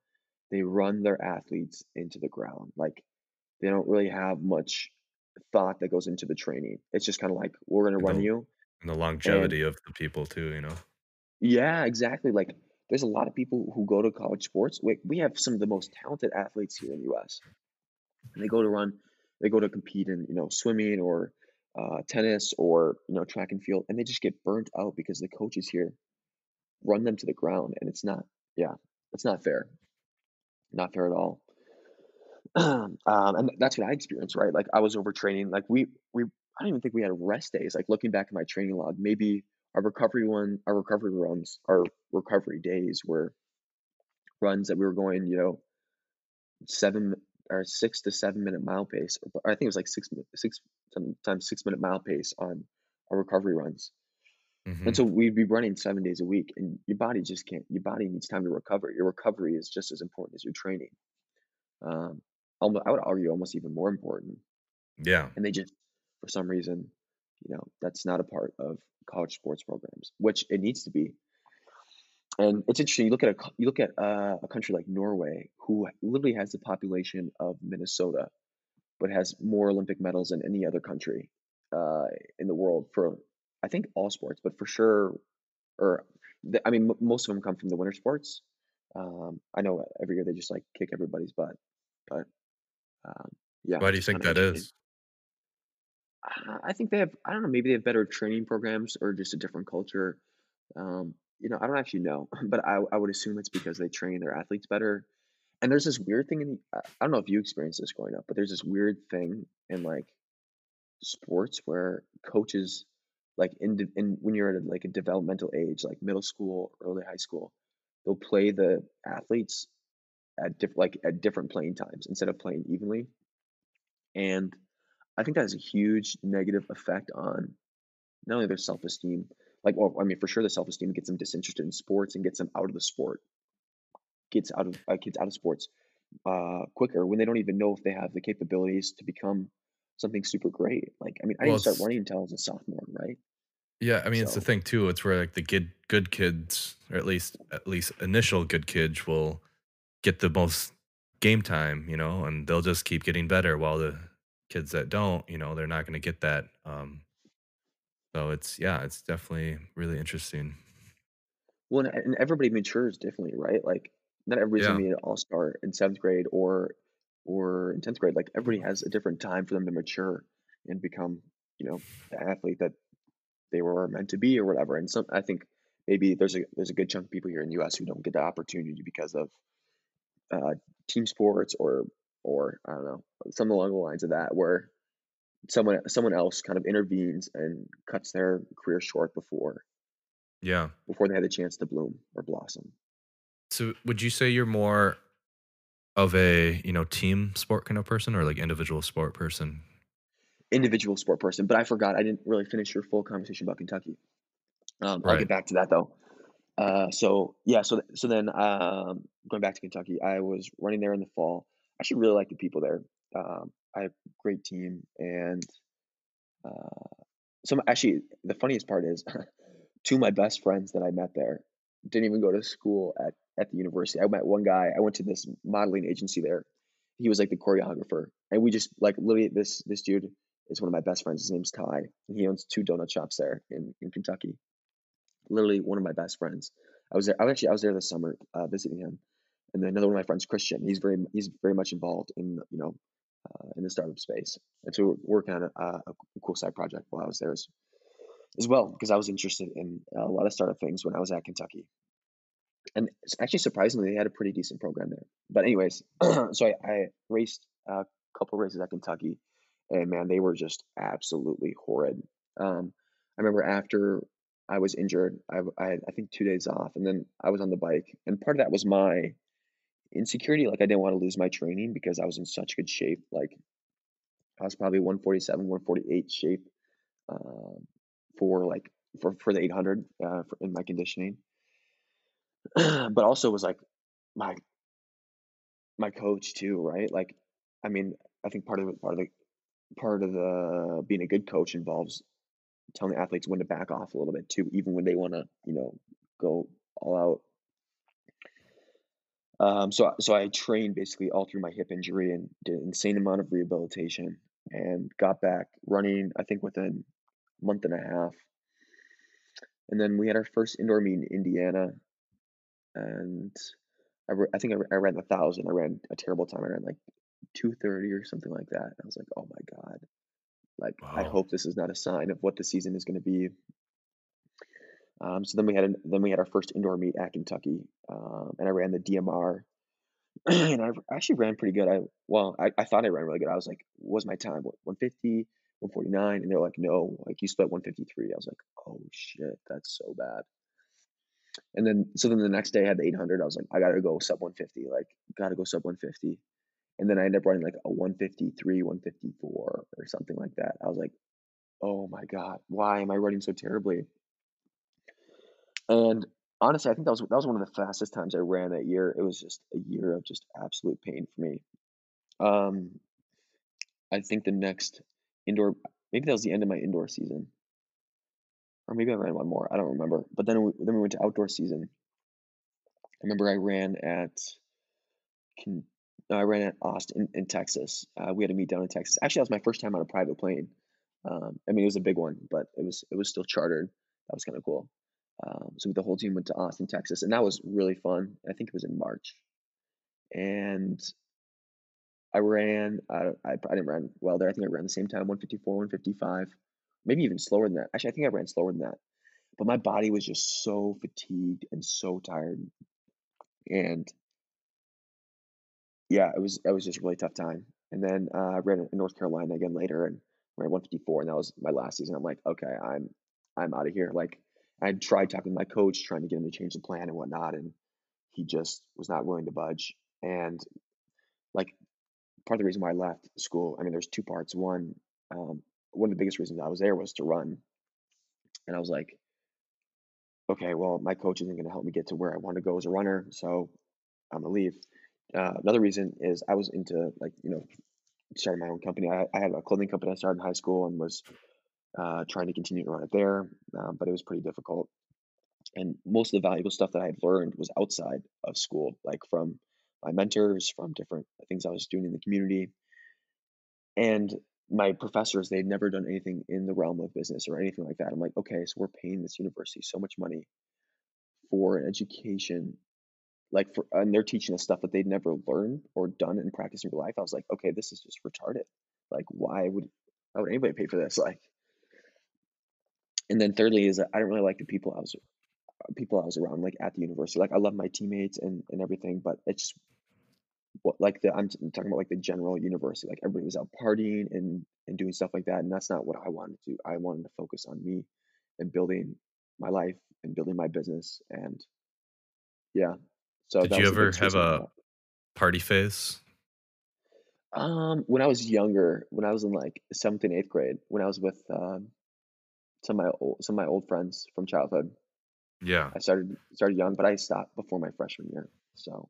They run their athletes into the ground. Like they don't really have much thought that goes into the training. It's just kind of like we're gonna And run the you, and the and longevity of the people too, you know? yeah, exactly. Like there's a lot of people who go to college sports. We we have some of the most talented athletes here in the U.S. and they go to run, they go to compete in, you know, swimming or uh, tennis or, you know, track and field, and they just get burnt out because the coaches here run them to the ground. And it's not, yeah, it's not fair. Not fair at all. um, and that's what I experienced, right? Like I was overtraining. Like we, we, I don't even think we had rest days. Like looking back at my training log, maybe our recovery one, our recovery runs, our recovery days were runs that we were going, you know, seven or six to seven minute mile pace. Or I think it was like six six sometimes six minute mile pace on our recovery runs. And Mhm. so we'd be running seven days a week, and your body just can't. Your body needs time to recover. Your recovery is just as important as your training. Um, I would argue almost even more important. Yeah. And they just, for some reason, you know, that's not a part of college sports programs, which it needs to be. And it's interesting. You look at a you look at uh, a country like Norway, who literally has the population of Minnesota, but has more Olympic medals than any other country uh, in the world for, I think, all sports, but for sure, or the, I mean, m- most of them come from the winter sports. Um, I know every year they just like kick everybody's butt, but um, yeah, Why do you think that is? I I think they have, I don't know, maybe they have better training programs or just a different culture. Um, you know, I don't actually know, but I, I would assume it's because they train their athletes better. And there's this weird thing in, I don't know if you experienced this growing up, but there's this weird thing in like sports where coaches, like in, in when you're at like a developmental age, like middle school, early high school, they'll play the athletes at different like at different playing times instead of playing evenly. And I think that has a huge negative effect on not only their self-esteem, like, well, I mean, for sure, the self-esteem gets them disinterested in sports and gets them out of the sport, gets out of uh, kids out of sports uh, quicker when they don't even know if they have the capabilities to become something super great. Like, I mean, I Well, didn't start running until I was a sophomore, right? yeah, I mean, it's the thing too. It's where like the good good kids, or at least at least initial good kids, will get the most game time, you know, and they'll just keep getting better. While the kids that don't, you know, they're not going to get that. Um, so it's yeah, it's definitely really interesting. well, and, everybody matures differently, right? Like, not everybody's gonna be an all-star in seventh grade or or in tenth grade. Like, everybody has a different time for them to mature and become, you know, the athlete that they were meant to be or whatever. And some, I think maybe there's a there's a good chunk of people here in the U.S. who don't get the opportunity because of uh, team sports or or I don't know something along the lines of that, where someone someone else kind of intervenes and cuts their career short before yeah. before they had the chance to bloom or blossom. So would you say you're more of a you know team sport kind of person or like individual sport person? Individual sport person, but I forgot I didn't really finish your full conversation about Kentucky. Um, I'll get back to that though. Uh, so yeah, so so then um, going back to Kentucky, I was running there in the fall. I actually really like the people there. Um, I have a great team, and uh, some actually the funniest part is two of my best friends that I met there didn't even go to school at at the university. I met one guy. I went to this modeling agency there. He was like the choreographer, and we just like literally this this dude is one of my best friends. His name's Ty, and he owns two donut shops there in in Kentucky. Literally one of my best friends. I was there. I was actually I was there this summer uh, visiting him, and then another one of my friends, Christian. He's very he's very much involved in you know uh, in the startup space, and so we're working on a, a cool side project while I was there as, as well because I was interested in a lot of startup things when I was at Kentucky. And actually surprisingly they had a pretty decent program there. But anyways so I, I, raced a couple races at kentucky and man they were just absolutely horrid. Um, i remember after i was injured I, I had i think two days off and then i was on the bike and part of that was my insecurity like i didn't want to lose my training because i was in such good shape like i was probably 147 148 shape uh, for like for, for the 800 uh, for, in my conditioning but also was like my my coach too, right? Like, I mean, I think part of it, part of the part of the being a good coach involves telling athletes when to back off a little bit too, even when they want to, you know, go all out. Um, so, so I trained basically all through my hip injury and did an insane amount of rehabilitation and got back running. I think within a month and a half, and then we had our first indoor meet in Indiana and I, I think I, I ran a thousand. I ran a terrible time. I ran like two thirty or something like that. I was like, oh my god, like I hope this is not a sign of what the season is going to be. Um, so then we had then we had our first indoor meet at Kentucky, um, and I ran the DMR, and I actually ran pretty good. I well, I, I thought I ran really good. I was like, what was my time? What 150, 149, and they're like, no, like you split 153. I was like, oh shit, that's so bad. And then so then the next day I had the 800. I was like, I gotta go sub 150. Like, gotta go sub 150. And then I ended up running like a 153, 154 or something like that. I was like, oh my god, why am I running so terribly? And honestly, I think that was that was one of the fastest times I ran that year. It was just a year of just absolute pain for me. Um, I think the next indoor, maybe that was the end of my indoor season or maybe I ran one more. I don't remember. But then we, then we went to outdoor season. I remember I ran at I ran at Austin in, Texas. Uh, we had a meet down in Texas. Actually, that was my first time on a private plane. Um, I mean, it was a big one, but it was it was still chartered. That was kind of cool. Um, so the whole team went to Austin, Texas, and that was really fun. I think it was in March, and I ran. I, I, I didn't run well there. I think I ran the same time, 154, 155 maybe even slower than that. Actually, I think I ran slower than that. But my body was just so fatigued and so tired. And yeah, it was it was just a really tough time. And then uh, I ran in North Carolina again later and ran 154, and that was my last season. I'm like, okay, I'm I'm out of here. Like I tried talking to my coach, trying to get him to change the plan and whatnot, and he just was not willing to budge. And like part of the reason why I left school, I mean, there's two parts. One, um, one of the biggest reasons I was there was to run. And I was like, okay, well, my coach isn't going to help me get to where I want to go as a runner, so I'm gonna leave. Uh, another reason is I was into like you know starting my own company. I, I had a clothing company I started in high school and was uh, trying to continue to run it there, uh, but it was pretty difficult. And most of the valuable stuff that I had learned was outside of school, like from my mentors, from different things I was doing in the community. And my professors they'd never done anything in the realm of business or anything like that i'm like okay so we're paying this university so much money for an education like for and they're teaching us stuff that they'd never learned or done in practice in real life i was like okay this is just retarded like why would why would anybody pay for this like and then thirdly is i don't really like the people i was people i was around like at the university like i love my teammates and and everything but it's just what like the I'm talking about like the general university, like everybody was out partying and and doing stuff like that, and that's not what I wanted to do. I wanted to focus on me and building my life and building my business, and yeah. So did you ever have a party phase? Um, when I was younger, when I was in like seventh and eighth grade, when I was with um, some of my old, some of my old friends from childhood. Yeah, I started started young, but I stopped before my freshman year. So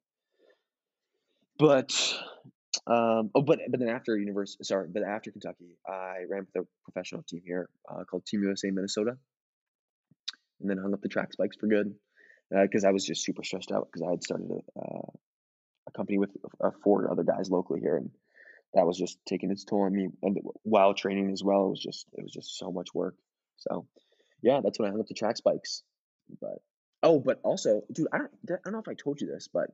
but um, oh, but but then after university, sorry, but after Kentucky, I ran with a professional team here uh, called Team USA Minnesota, and then hung up the track spikes for good. because I was just super stressed out because I had started a, uh, a company with uh, four other guys locally here, and that was just taking its toll on me. And while training as well, it was just it was just so much work. So yeah, that's when I hung up the track spikes. But oh, but also, dude, I don't I don't know if I told you this, but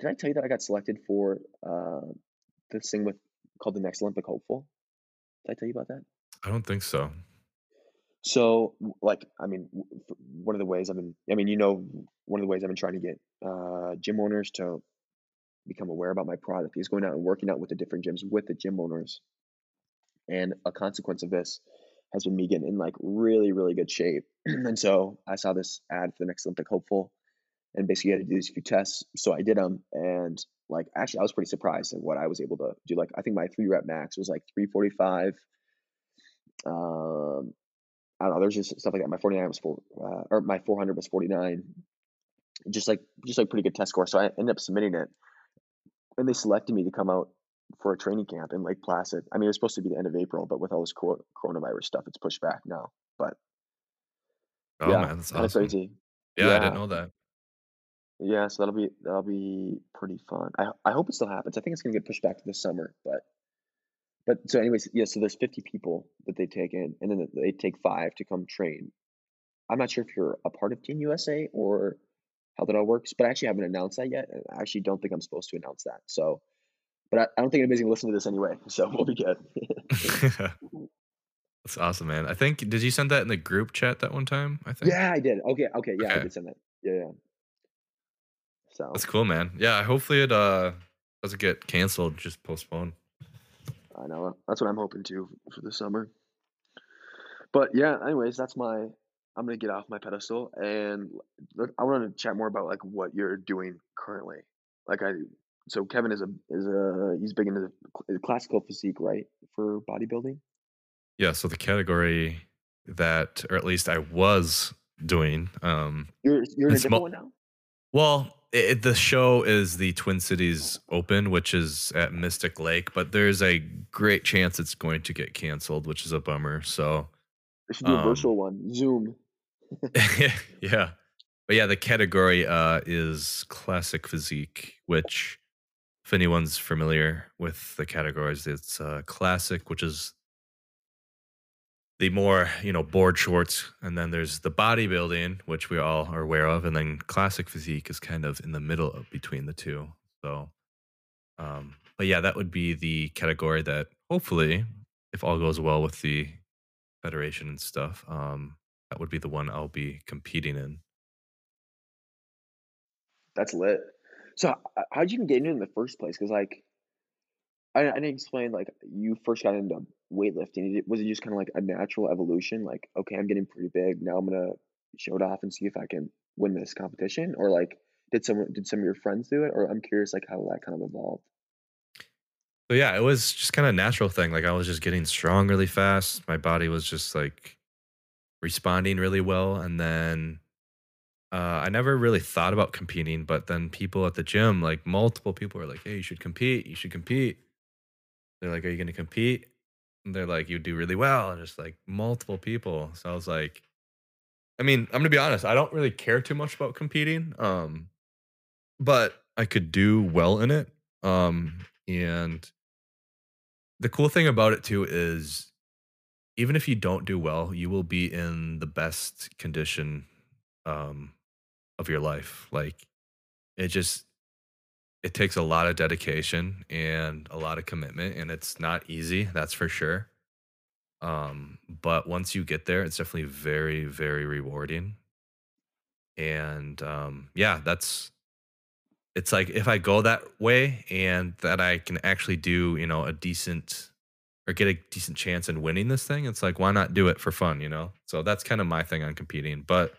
did I tell you that I got selected for uh, this thing with called the Next Olympic Hopeful? Did I tell you about that? I don't think so. So, like, I mean, one of the ways I've been, I mean, you know, one of the ways I've been trying to get uh, gym owners to become aware about my product is going out and working out with the different gyms with the gym owners. And a consequence of this has been me getting in like really, really good shape. and so I saw this ad for the next Olympic hopeful and basically you had to do these few tests. So I did them and like actually I was pretty surprised at what I was able to do. Like I think my three rep max was like 345. Um, I don't know. There's just stuff like that. My 49 was four, uh, or my 400 was 49. Just like just like pretty good test score. So I ended up submitting it, and they selected me to come out for a training camp in Lake Placid. I mean, it was supposed to be the end of April, but with all this coronavirus stuff, it's pushed back now. But oh yeah, man, that's awesome. crazy. Yeah, yeah, I didn't know that. Yeah, so that'll be that'll be pretty fun. I I hope it still happens. I think it's gonna get pushed back to the summer, but but so, anyways, yeah. So there's 50 people that they take in, and then they take five to come train. I'm not sure if you're a part of Team USA or how that all works, but I actually haven't announced that yet. I actually don't think I'm supposed to announce that. So, but I, I don't think anybody's gonna listen to this anyway, so we'll be good. That's awesome, man. I think did you send that in the group chat that one time? I think. Yeah, I did. Okay, okay, yeah, okay. I did send that. Yeah, yeah. So that's cool, man. Yeah, hopefully it uh doesn't get canceled, just postponed. I know that's what I'm hoping to for the summer. But yeah, anyways, that's my. I'm gonna get off my pedestal and I want to chat more about like what you're doing currently. Like I, so Kevin is a is a he's big into the classical physique, right, for bodybuilding. Yeah. So the category that, or at least I was doing, um, you're you're in a different one now. Well, it, the show is the Twin Cities Open, which is at Mystic Lake, but there's a great chance it's going to get canceled, which is a bummer. So they should do um, a virtual one, Zoom. yeah, but yeah, the category uh, is classic physique, which if anyone's familiar with the categories, it's uh, classic, which is the more you know board shorts and then there's the bodybuilding which we all are aware of and then classic physique is kind of in the middle of between the two. So um but yeah that would be the category that hopefully if all goes well with the federation and stuff um that would be the one i'll be competing in. That's lit so how'd you even get into it in the first place because like I, I didn't explain like you first got into weightlifting? Was it just kind of like a natural evolution? Like, okay, I'm getting pretty big. Now I'm gonna show it off and see if I can win this competition, or like, did some did some of your friends do it? Or I'm curious, like, how that kind of evolved. So yeah, it was just kind of natural thing. Like I was just getting strong really fast. My body was just like responding really well, and then uh, I never really thought about competing. But then people at the gym, like multiple people, were like, "Hey, you should compete. You should compete." They're like, "Are you going to compete?" they're like, you do really well, and just like multiple people. So I was like, I mean, I'm gonna be honest, I don't really care too much about competing. Um, but I could do well in it. Um, and the cool thing about it too is even if you don't do well, you will be in the best condition um of your life. Like it just it takes a lot of dedication and a lot of commitment and it's not easy that's for sure um, but once you get there it's definitely very very rewarding and um, yeah that's it's like if i go that way and that i can actually do you know a decent or get a decent chance in winning this thing it's like why not do it for fun you know so that's kind of my thing on competing but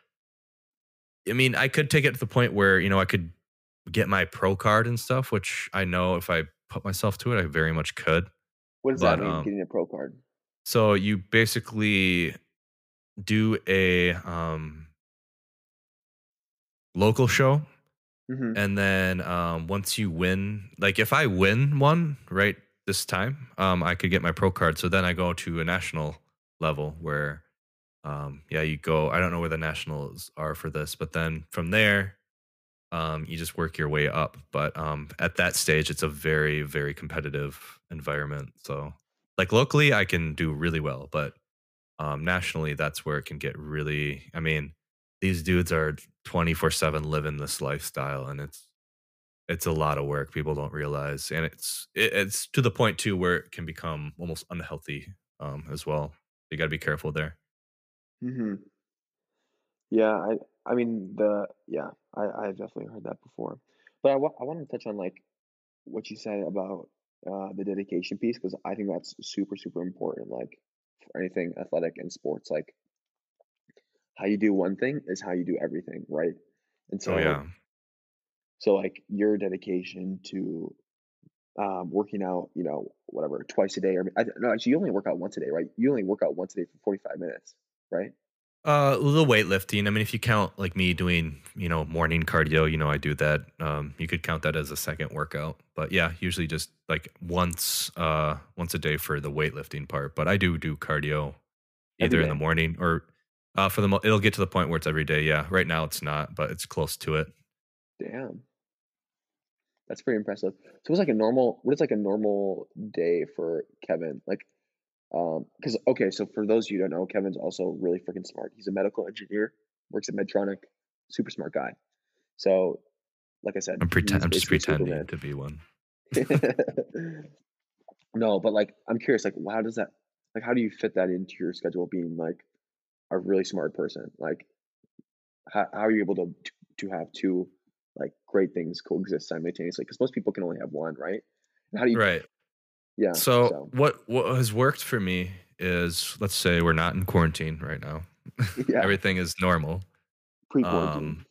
i mean i could take it to the point where you know i could get my pro card and stuff, which I know if I put myself to it, I very much could. What does but, that mean, um, getting a pro card? So you basically do a um, local show. Mm-hmm. And then um, once you win, like if I win one right this time, um, I could get my pro card. So then I go to a national level where Um, yeah, you go. I don't know where the nationals are for this, but then from there, um, you just work your way up. But um, at that stage, it's a very, very competitive environment. So, like locally, I can do really well, but um, nationally, that's where it can get really. I mean, these dudes are twenty four seven living this lifestyle, and it's it's a lot of work. People don't realize, and it's it, it's to the point too where it can become almost unhealthy um, as well. You got to be careful there. Hmm Yeah, I I mean the yeah, I I've definitely heard that before. But I wa- I want to touch on like what you said about uh, the dedication piece because I think that's super super important. Like for anything athletic and sports, like how you do one thing is how you do everything, right? And Oh so yeah, so like your dedication to um, working out, you know, whatever twice a day or I, no, actually you only work out once a day, right? You only work out once a day for forty five minutes, right? Uh, a little weightlifting. I mean, if you count like me doing, you know, morning cardio, you know, I do that. Um, you could count that as a second workout. But yeah, usually just like once, uh, once a day for the weightlifting part. But I do do cardio either in the morning or, uh, for the mo- it'll get to the point where it's every day. Yeah, right now it's not, but it's close to it. Damn. That's pretty impressive. So what's like a normal what is like a normal day for Kevin? Like, um, because okay, so for those of you who don't know, Kevin's also really freaking smart. He's a medical engineer, works at Medtronic, super smart guy. So, like I said, I'm pretend, I'm just pretending Superman. to be one. No, but like I'm curious, like how does that like how do you fit that into your schedule being like a really smart person? Like how, how are you able to to have two like great things coexist simultaneously? Because most people can only have one, right? And how do you Right. Yeah, So so what what has worked for me is let's say we're not in quarantine right now. yeah, Everything is normal. pre-quarantine. Um,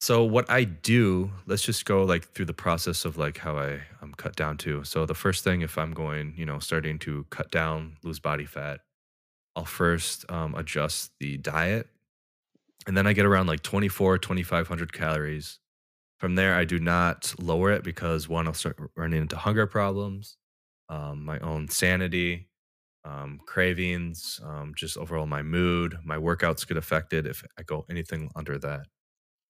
so what I do, let's just go like through the process of like how I I'm cut down to. So the first thing, if I'm going, you know, starting to cut down, lose body fat, I'll first um, adjust the diet, and then I get around like 24, 2500 calories. From there, I do not lower it because one, I'll start running into hunger problems, um, my own sanity, um, cravings, um, just overall my mood, my workouts get affected if I go anything under that.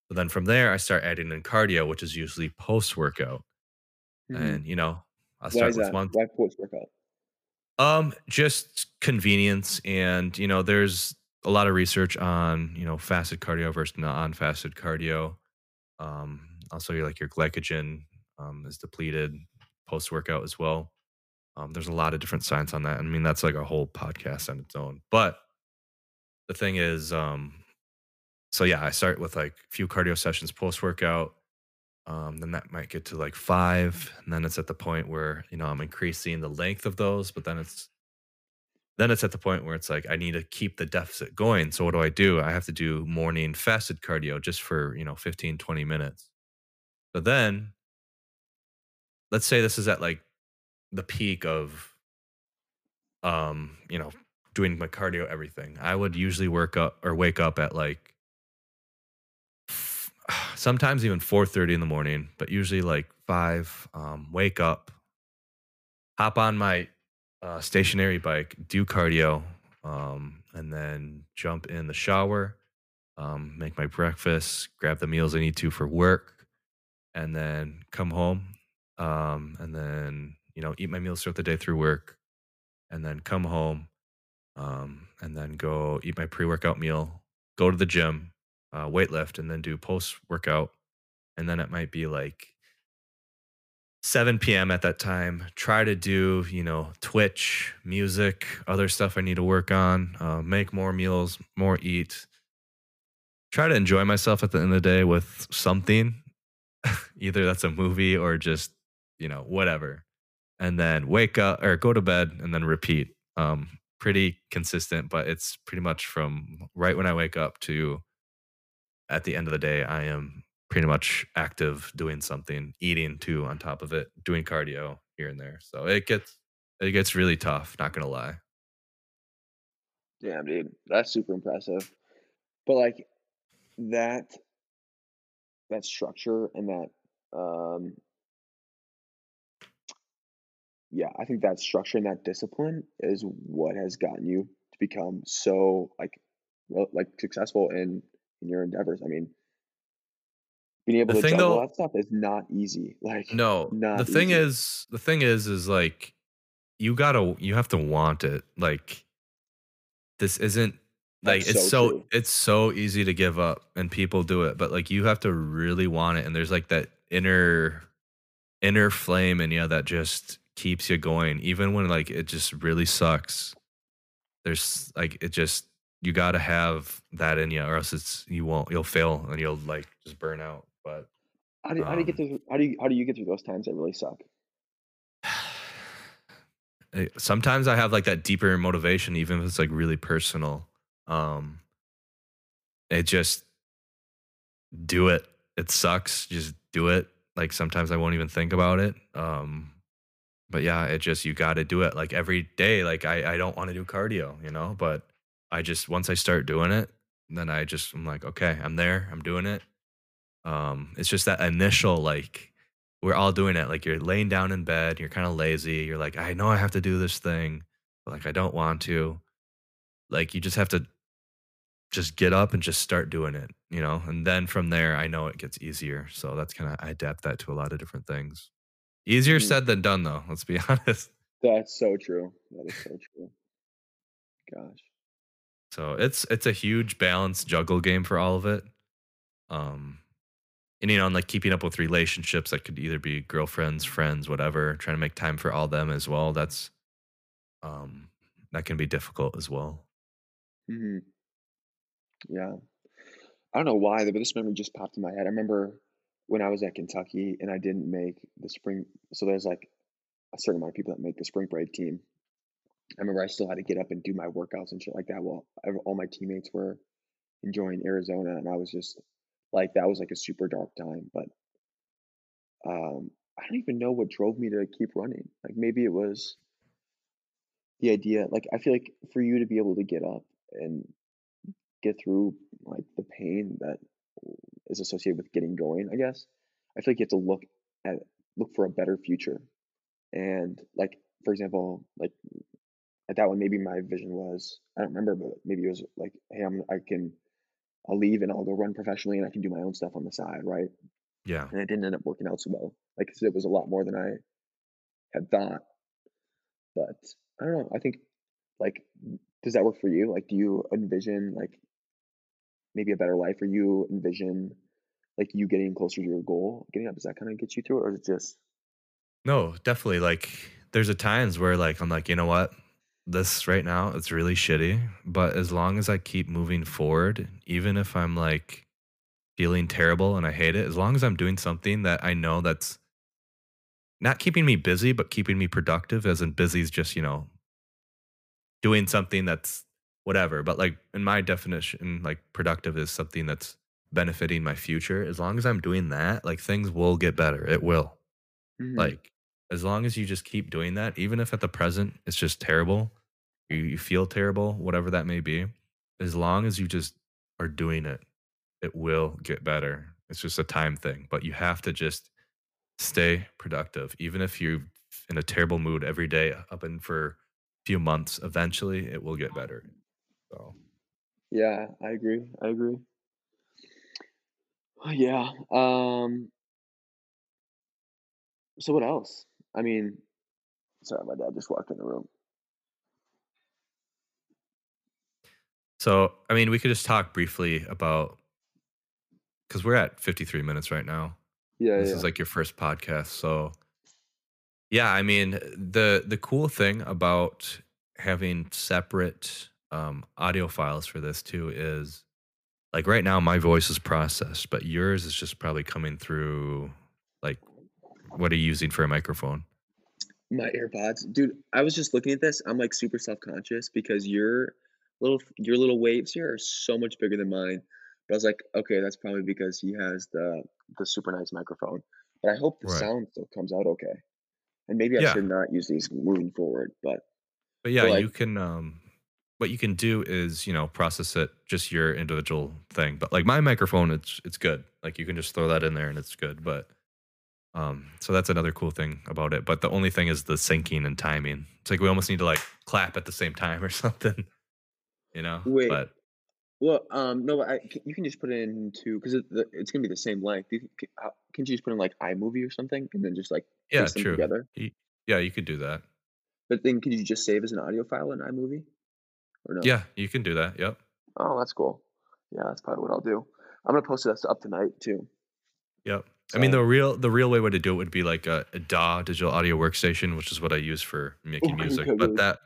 So then from there, I start adding in cardio, which is usually post workout. Mhm. And, you know, I'll Why start with that? one. Why post-workout? Um, just convenience. And, you know, there's a lot of research on, you know, fasted cardio versus non fasted cardio. Um, also, your like your glycogen um, is depleted post workout as well. Um, there's a lot of different science on that. I mean, that's like a whole podcast on its own. But the thing is, um, so yeah, I start with like a few cardio sessions post workout. Um, then that might get to like five, and then it's at the point where you know I'm increasing the length of those, but then it's then it's at the point where it's like I need to keep the deficit going. So what do I do? I have to do morning fasted cardio just for you know 15, 20 minutes. But then let's say this is at like the peak of um, you know, doing my cardio, everything. I would usually work up or wake up at like sometimes even 4:30 in the morning, but usually like 5 um wake up, hop on my uh stationary bike, do cardio, um and then jump in the shower, um make my breakfast, grab the meals I need to for work, and then come home um and then you know eat my meals throughout the day through work and then come home um, and then go eat my pre-workout meal, go to the gym, uh, weight lift, and then do post-workout. And then it might be like 7 p.m. at that time. Try to do, you know, Twitch, music, other stuff I need to work on, uh, make more meals, more eat. Try to enjoy myself at the end of the day with something. Either that's a movie or just, you know, whatever. And then wake up or go to bed and then repeat. Um, pretty consistent, but it's pretty much from right when I wake up to at the end of the day, I am pretty much active doing something, eating too on top of it, doing cardio here and there. So it gets it gets really tough, not gonna lie. Damn, dude, that's super impressive. But like that that structure and that um yeah, I think that structure and that discipline is what has gotten you to become so like well, like successful in in your endeavors. I mean, being able The to juggle though, that stuff is not easy. Like no, the thing easy. is, the thing is, is like you gotta, you have to want it. Like this isn't like That's it's so so it's so easy to give up and people do it, but like you have to really want it. And there's like that inner inner flame in you that just keeps you going, even when like it just really sucks. There's like it just you gotta have that in you, or else it's you won't you'll fail and you'll like just burn out. But How do how do you get um through how do you how do you get through those times that really suck? sometimes I have like that deeper motivation, even if it's like really personal. Um, it just do it. It sucks. Just do it. Like sometimes I won't even think about it. Um, but yeah, it just you got to do it. Like every day. Like I I don't want to do cardio, you know, but I just once I start doing it, then I just I'm like, okay, I'm there. I'm doing it. Um, it's just that initial like we're all doing it. Like you're laying down in bed, you're kind of lazy. You're like, I know I have to do this thing, but like I don't want to. Like you just have to just get up and just start doing it, you know? And then from there, I know it gets easier. So that's kind of, I adapt that to a lot of different things. Easier Mhm. said than done, though. Let's be honest. That's so true. That is so true. Gosh. So it's it's a huge balance juggle game for all of it. Um, and you know, and like keeping up with relationships that could either be girlfriends, friends, whatever. Trying to make time for all them as well. That's um that can be difficult as well. Mhm. Yeah. I don't know why, but this memory just popped in my head. I remember when I was at Kentucky and I didn't make the spring so there's like a certain amount of people that make the spring break team. I remember I still had to get up and do my workouts and shit like that while all my teammates were enjoying Arizona, and I was just like, that was like a super dark time. But um, I don't even know what drove me to keep running. Like maybe it was the idea. Like I feel like for you to be able to get up and get through like the pain that is associated with getting going, I guess I feel like you have to look at look for a better future. And like for example, like at that one, maybe my vision was I don't remember, but maybe it was like, hey, I'm I can I'll leave and I'll go run professionally and I can do my own stuff on the side, right? Yeah. And it didn't end up working out so well. Like it was a lot more than I had thought. But I don't know. I think like does that work for you? Like do you envision like maybe a better life or you envision like you getting closer to your goal? Getting up, does that kind of get you through it or is it just No, definitely. Like, there's a times where like I'm like, you know what? This right now, it's really shitty. But as long as I keep moving forward, even if I'm like feeling terrible and I hate it, as long as I'm doing something that I know that's not keeping me busy, but keeping me productive, as in busy is just, you know, doing something that's whatever. But like in my definition, like productive is something that's benefiting my future. As long as I'm doing that, like things will get better. It will. Mhm. Like, as long as you just keep doing that, even if at the present it's just terrible, you, you feel terrible, whatever that may be, as long as you just are doing it, it will get better. It's just a time thing, but you have to just stay productive. Even if you're in a terrible mood every day up and for a few months, eventually it will get better. So, Yeah, I agree. I agree. Oh, Yeah. Um so what else? I mean, sorry, my dad just walked in the room. so I mean, we could just talk briefly about because we're at 53 minutes right now. Yeah, This yeah. is like your first podcast. So, Yeah, I mean, the the cool thing about having separate um, audio files for this too is like right now my voice is processed, but yours is just probably coming through like what are you using for a microphone? My AirPods, dude. I was just looking at this. I'm like super self conscious because your little your little waves here are so much bigger than mine. But I was like, okay, that's probably because he has the the super nice microphone. But I hope the Right. sound still comes out okay. And maybe I Yeah. should not use these moving forward. But But yeah, but like, you can um what you can do is, you know, process it just your individual thing. But like my microphone it's it's good. Like you can just throw that in there and it's good. But um so that's another cool thing about it. But the only thing is the syncing and timing. It's like we almost need to like clap at the same time or something. you know. Wait. But Well, um, no, I, c- you can just put it into because it, it's gonna be the same length. You can, can't you just put in like iMovie or something and then just like yeah, them true. together? Yeah, you could do that. But then could you just save as an audio file in iMovie or no? Yeah, you can do that. Yep. Oh, that's cool. Yeah, that's probably what I'll do. I'm gonna post this up tonight too. Yep. I mean, the real the real way to do it would be like a, a DAW digital audio workstation, which is what I use for making music. But that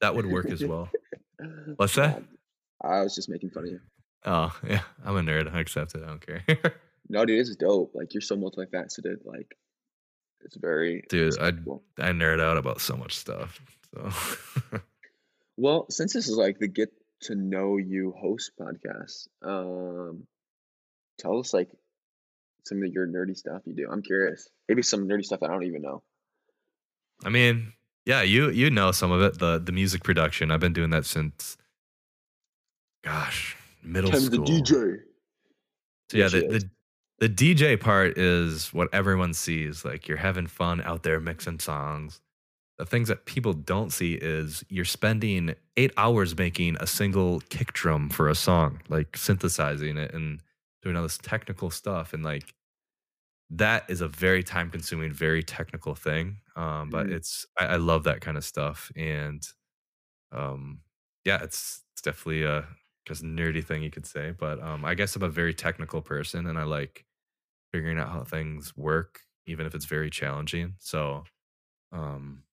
that would work as well. What's that? I was just making fun of you. Oh yeah, I'm a nerd. I accept it. I don't care, No, dude, this is dope. Like you're so multifaceted. Like it's very dude. I. I nerd out about so much stuff. So Well, since this is like the get to know you host podcast, um, tell us like some of your nerdy stuff you do. I'm curious. Maybe some nerdy stuff I don't even know. I mean, yeah, you you know some of it. The the music production. I've been doing that since, gosh, middle Ken's the. DJ. So yeah, the, the the DJ part is what everyone sees. Like you're having fun out there mixing songs. The things that people don't see is you're spending eight hours making a single kick drum for a song, like synthesizing it and doing all this technical stuff. And like that is a very time consuming, very technical thing. Um, but Mhm. it's I, I love that kind of stuff. And um yeah, it's it's definitely a just nerdy thing you could say. But um I guess I'm a very technical person and I like figuring out how things work, even if it's very challenging. So um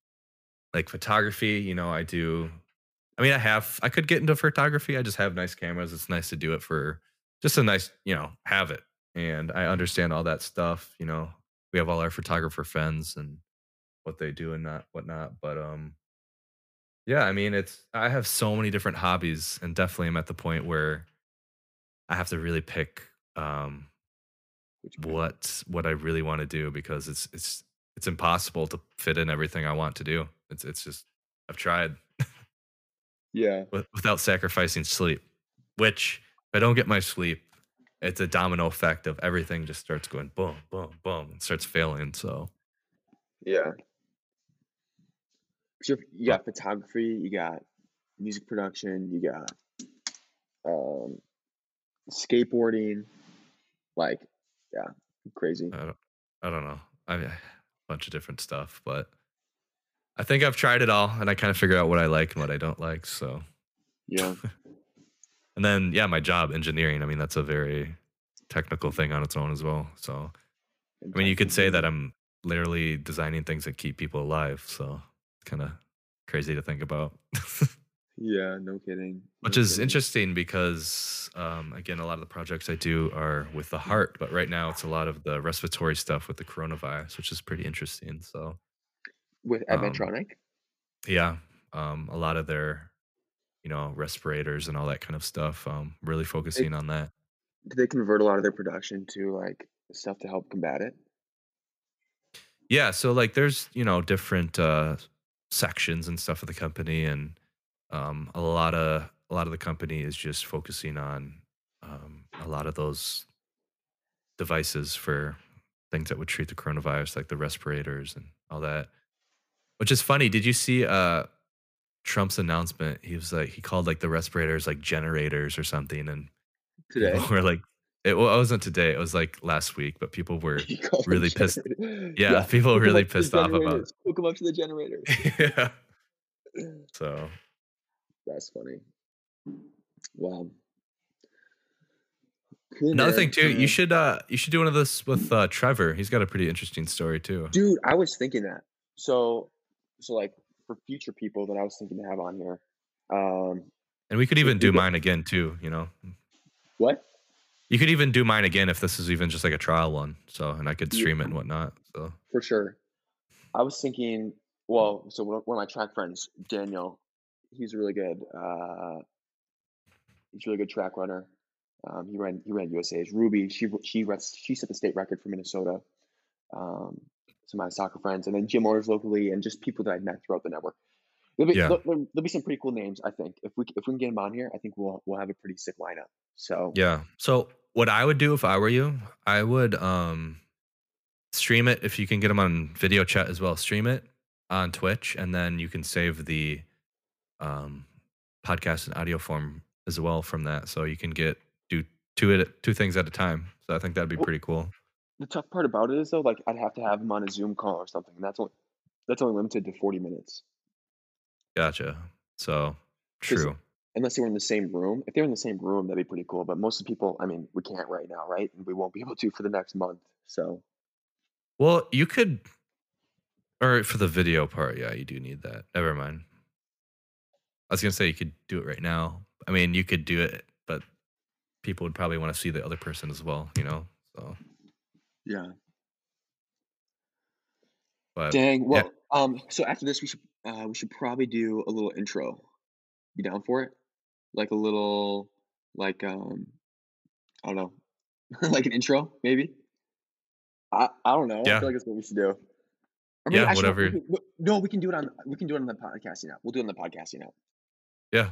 like photography, you know, I do I mean I have I could get into photography. I just have nice cameras. It's nice to do it for just a nice, you know, have it. And I understand all that stuff, you know. We have all our photographer friends and what they do and not whatnot. But um yeah, I mean it's I have so many different hobbies and definitely I'm at the point where I have to really pick um what what I really want to do because it's it's it's impossible to fit in everything I want to do. It's it's just I've tried Yeah. without sacrificing sleep, which if I don't get my sleep, it's a domino effect of everything just starts going boom, boom, boom, and starts failing. So Yeah. So you got photography, you got music production, you got um, skateboarding, like yeah, crazy. I don't, I don't know. I mean, a bunch of different stuff, but I think I've tried it all, and I kind of figure out what I like and what I don't like. So, Yeah. and then yeah, my job, engineering. I mean, that's a very technical thing on its own as well. So, I mean, you could say that I'm literally designing things that keep people alive. So, it's kind of crazy to think about. Yeah, no kidding. Which is kidding. interesting because, um, again, a lot of the projects I do are with the heart, but right now it's a lot of the respiratory stuff with the coronavirus, which is pretty interesting. So, With um, yeah, um, a lot of their, you know, respirators and all that kind of stuff. Um, really focusing on that. Do they convert a lot of their production to like stuff to help combat it? Yeah, so like there's you know different uh, sections and stuff of the company, and um, a lot of a lot of the company is just focusing on um, a lot of those devices for things that would treat the coronavirus, like the respirators and all that. Which is funny. Did you see uh, Trump's announcement? He was like he called like the respirators like generators or something, and Today? were like, it, well, it wasn't today. It was like last week, but people were them really pissed. generators. Yeah, people were really up to the pissed off about. generators. Hook 'em up to the generators. yeah. So That's funny. Wow. Cool, another man. thing too, you should uh you should do one of this with uh Trevor. He's got a pretty interesting story too. dude, I was thinking that. So, so like for future people that I was thinking to have on here. Um, And we could even do mine again too, you know. what? You could even do mine again if this is even just like a trial one. So and I could Yeah. stream it and whatnot. So For sure. I was thinking. Well, so one of one of my track friends, Daniel, he's really good. Uh, he's a really good track runner. Um, he ran he ran USA's Ruby. She she runs, she set the state record for Minnesota. Um, some of my soccer friends, and then gym owners locally, and just people that I've met throughout the network. There'll be, Yeah. there'll, there'll be some pretty cool names. I think if we if we can get them on here, I think we'll we'll have a pretty sick lineup. So yeah. So what I would do if I were you, I would um stream it if you can get them on video chat as well. Stream it on Twitch and then you can save the um podcast and audio form as well from that, so you can get do two it two things at a time. So I think that'd be pretty cool. The tough part about it is though, like I'd have to have him on a Zoom call or something, and that's only that's only limited to 40 minutes. Gotcha. So true. unless they were in the same room, if they're in the same room, that'd be pretty cool. But most of the people, I mean, we can't right now, right? And we won't be able to for the next month. So Well, you could, or for the video part, yeah, you do need that. Never mind. I was gonna say you could do it right now. I mean, you could do it, but people would probably want to see the other person as well, you know. So, yeah. but Dang. yeah, Well, um, so after this, we should uh, we should probably do a little intro. You down for it? Like a little, like um, I don't know, like an intro, maybe. I I don't know. Yeah. I feel like that's what we should do. Or yeah, actually no, we whatever. can, no, we can do it on we can do it on the podcasting app. We'll do it on the podcasting app. Yeah,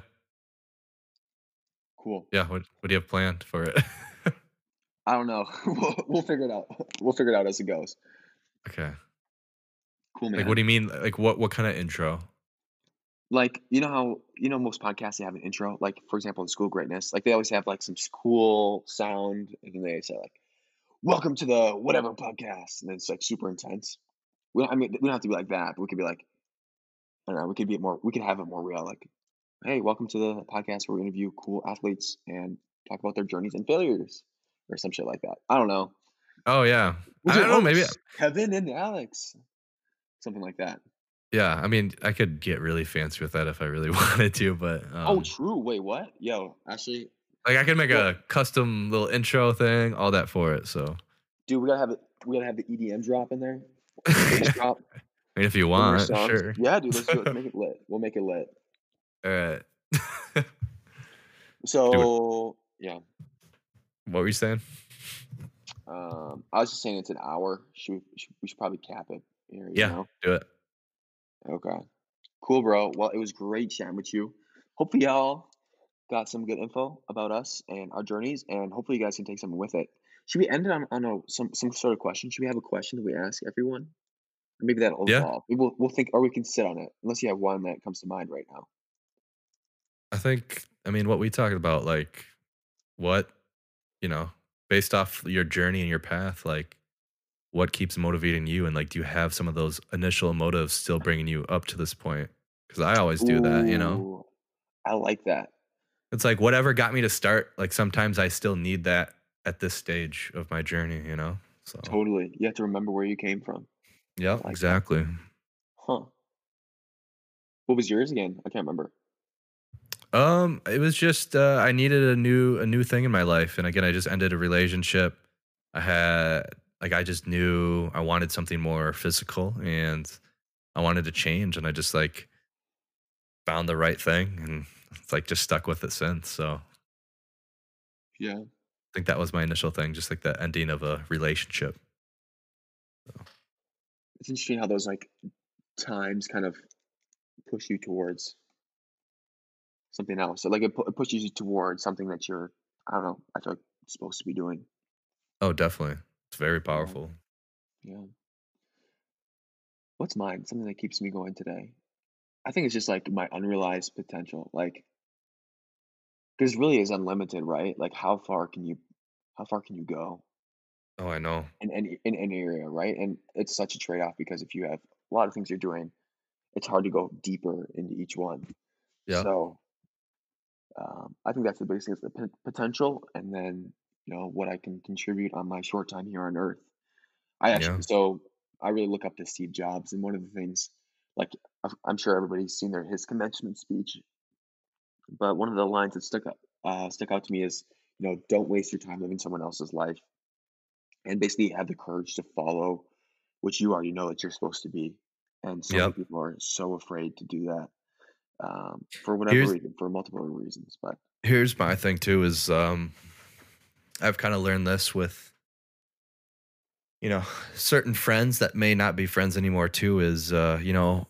Cool. yeah. What what do you have planned for it? I don't know. we'll, we'll figure it out. We'll figure it out as it goes. okay. Cool, man. Like, what do you mean? Like, what what kind of intro? Like you know how you know most podcasts they have an intro. Like for example, in School Greatness, like they always have like some cool sound, and then they say like, "Welcome to the whatever podcast," and then it's like super intense. We don't, I mean, we don't have to be like that, but we could be like, I don't know, we could be more, we could have it more real. Like, hey, welcome to the podcast where we interview cool athletes and talk about their journeys and failures, or some shit like that. I don't know. Oh yeah, With I don't know. Maybe Kevin and Alex, something like that. yeah. I mean, I could get really fancy with that if I really wanted to, but Oh, um, true. Wait, what? Yo, actually, like I could make well, a custom little intro thing, all that for it. So, dude, we gotta have it. We gotta have the EDM drop in there, the bass I mean, if you one of our want, sure. Yeah, dude, let's do it. Let's make it lit. We'll make it lit. All right. So, yeah. What were you saying? Um, I was just saying it's an hour. Should we, should, we should probably cap it here, you Yeah, know? do it. Okay. Cool, bro. Well, it was great chatting with you. Hopefully, y'all got some good info about us and our journeys, and hopefully, you guys can take something with it. Should we end it on, on a, some some sort of question? Should we have a question that we ask everyone? Maybe that'll Yeah, evolve. We'll, we'll think, or we can sit on it. Unless you have one that comes to mind right now. I think. I mean, what we talked about, like, what you know, based off your journey and your path, like, what keeps motivating you, and like, do you have some of those initial motives still bringing you up to this point? Because I always do that. You know, I like that. it's like whatever got me to start. Like sometimes I still need that at this stage of my journey. You know, so Totally. You have to remember where you came from. yeah, like that. exactly. Huh. What was yours again? I can't remember. Um, it was just uh, I needed a new a new thing in my life, and again, I just ended a relationship. I had like I just knew I wanted something more physical, and I wanted to change, and I just like found the right thing, and it's like just stuck with it since. So yeah, I think that was my initial thing, just like the ending of a relationship. It's interesting how those like times kind of push you towards something else. So like it, pu- it pushes you towards something that you're, I don't know, I feel like supposed to be doing. Oh, definitely, it's very powerful. Yeah. What's mine? Something that keeps me going today. I think it's just like my unrealized potential. Like, because it really is unlimited, right? Like how far can you, how far can you go Oh, I know. in any in any area, right? And it's such a trade off because if you have a lot of things you're doing, it's hard to go deeper into each one. Yeah, So um, I think that's the biggest thing is the p- potential, and then you know what I can contribute on my short time here on Earth. I yeah, so I really look up to Steve Jobs, and one of the things, like I'm sure everybody's seen their his commencement speech, but one of the lines that stuck up uh, stuck out to me is you know don't waste your time living someone else's life, and basically have the courage to follow what you already know that you're supposed to be. And so many yep. people are so afraid to do that um, for whatever Here's reason, for multiple reasons. But here's my thing too is um I've kind of learned this with you know certain friends that may not be friends anymore too is uh you know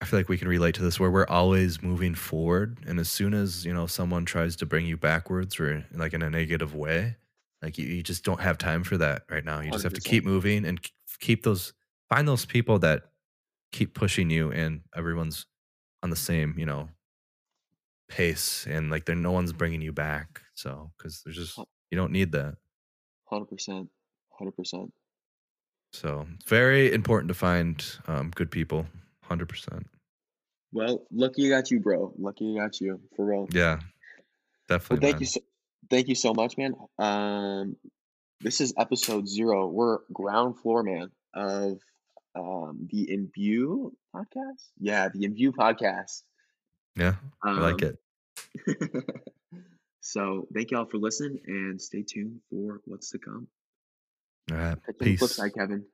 I feel like we can relate to this where we're always moving forward and as soon as you know someone tries to bring you backwards or like in a negative way like you, you just don't have time for that right now you just have to keep moving and keep those find those people that keep pushing you and everyone's on the same you know pace and like there no one's bringing you back. So because there's just you don't need that. Hundred percent. Hundred percent. So it's very important to find um, good people. Hundred percent. Well, lucky got you, bro. Lucky got you for real. Yeah, definitely, thank man. you so thank you so much, man. Um, this is episode zero. We're ground floor, man, of um the Imbue podcast. Yeah, the Imbue podcast. Yeah, I like Um, it. so thank y'all for listening and stay tuned for what's to come. All right, flip peace. side, Kevin.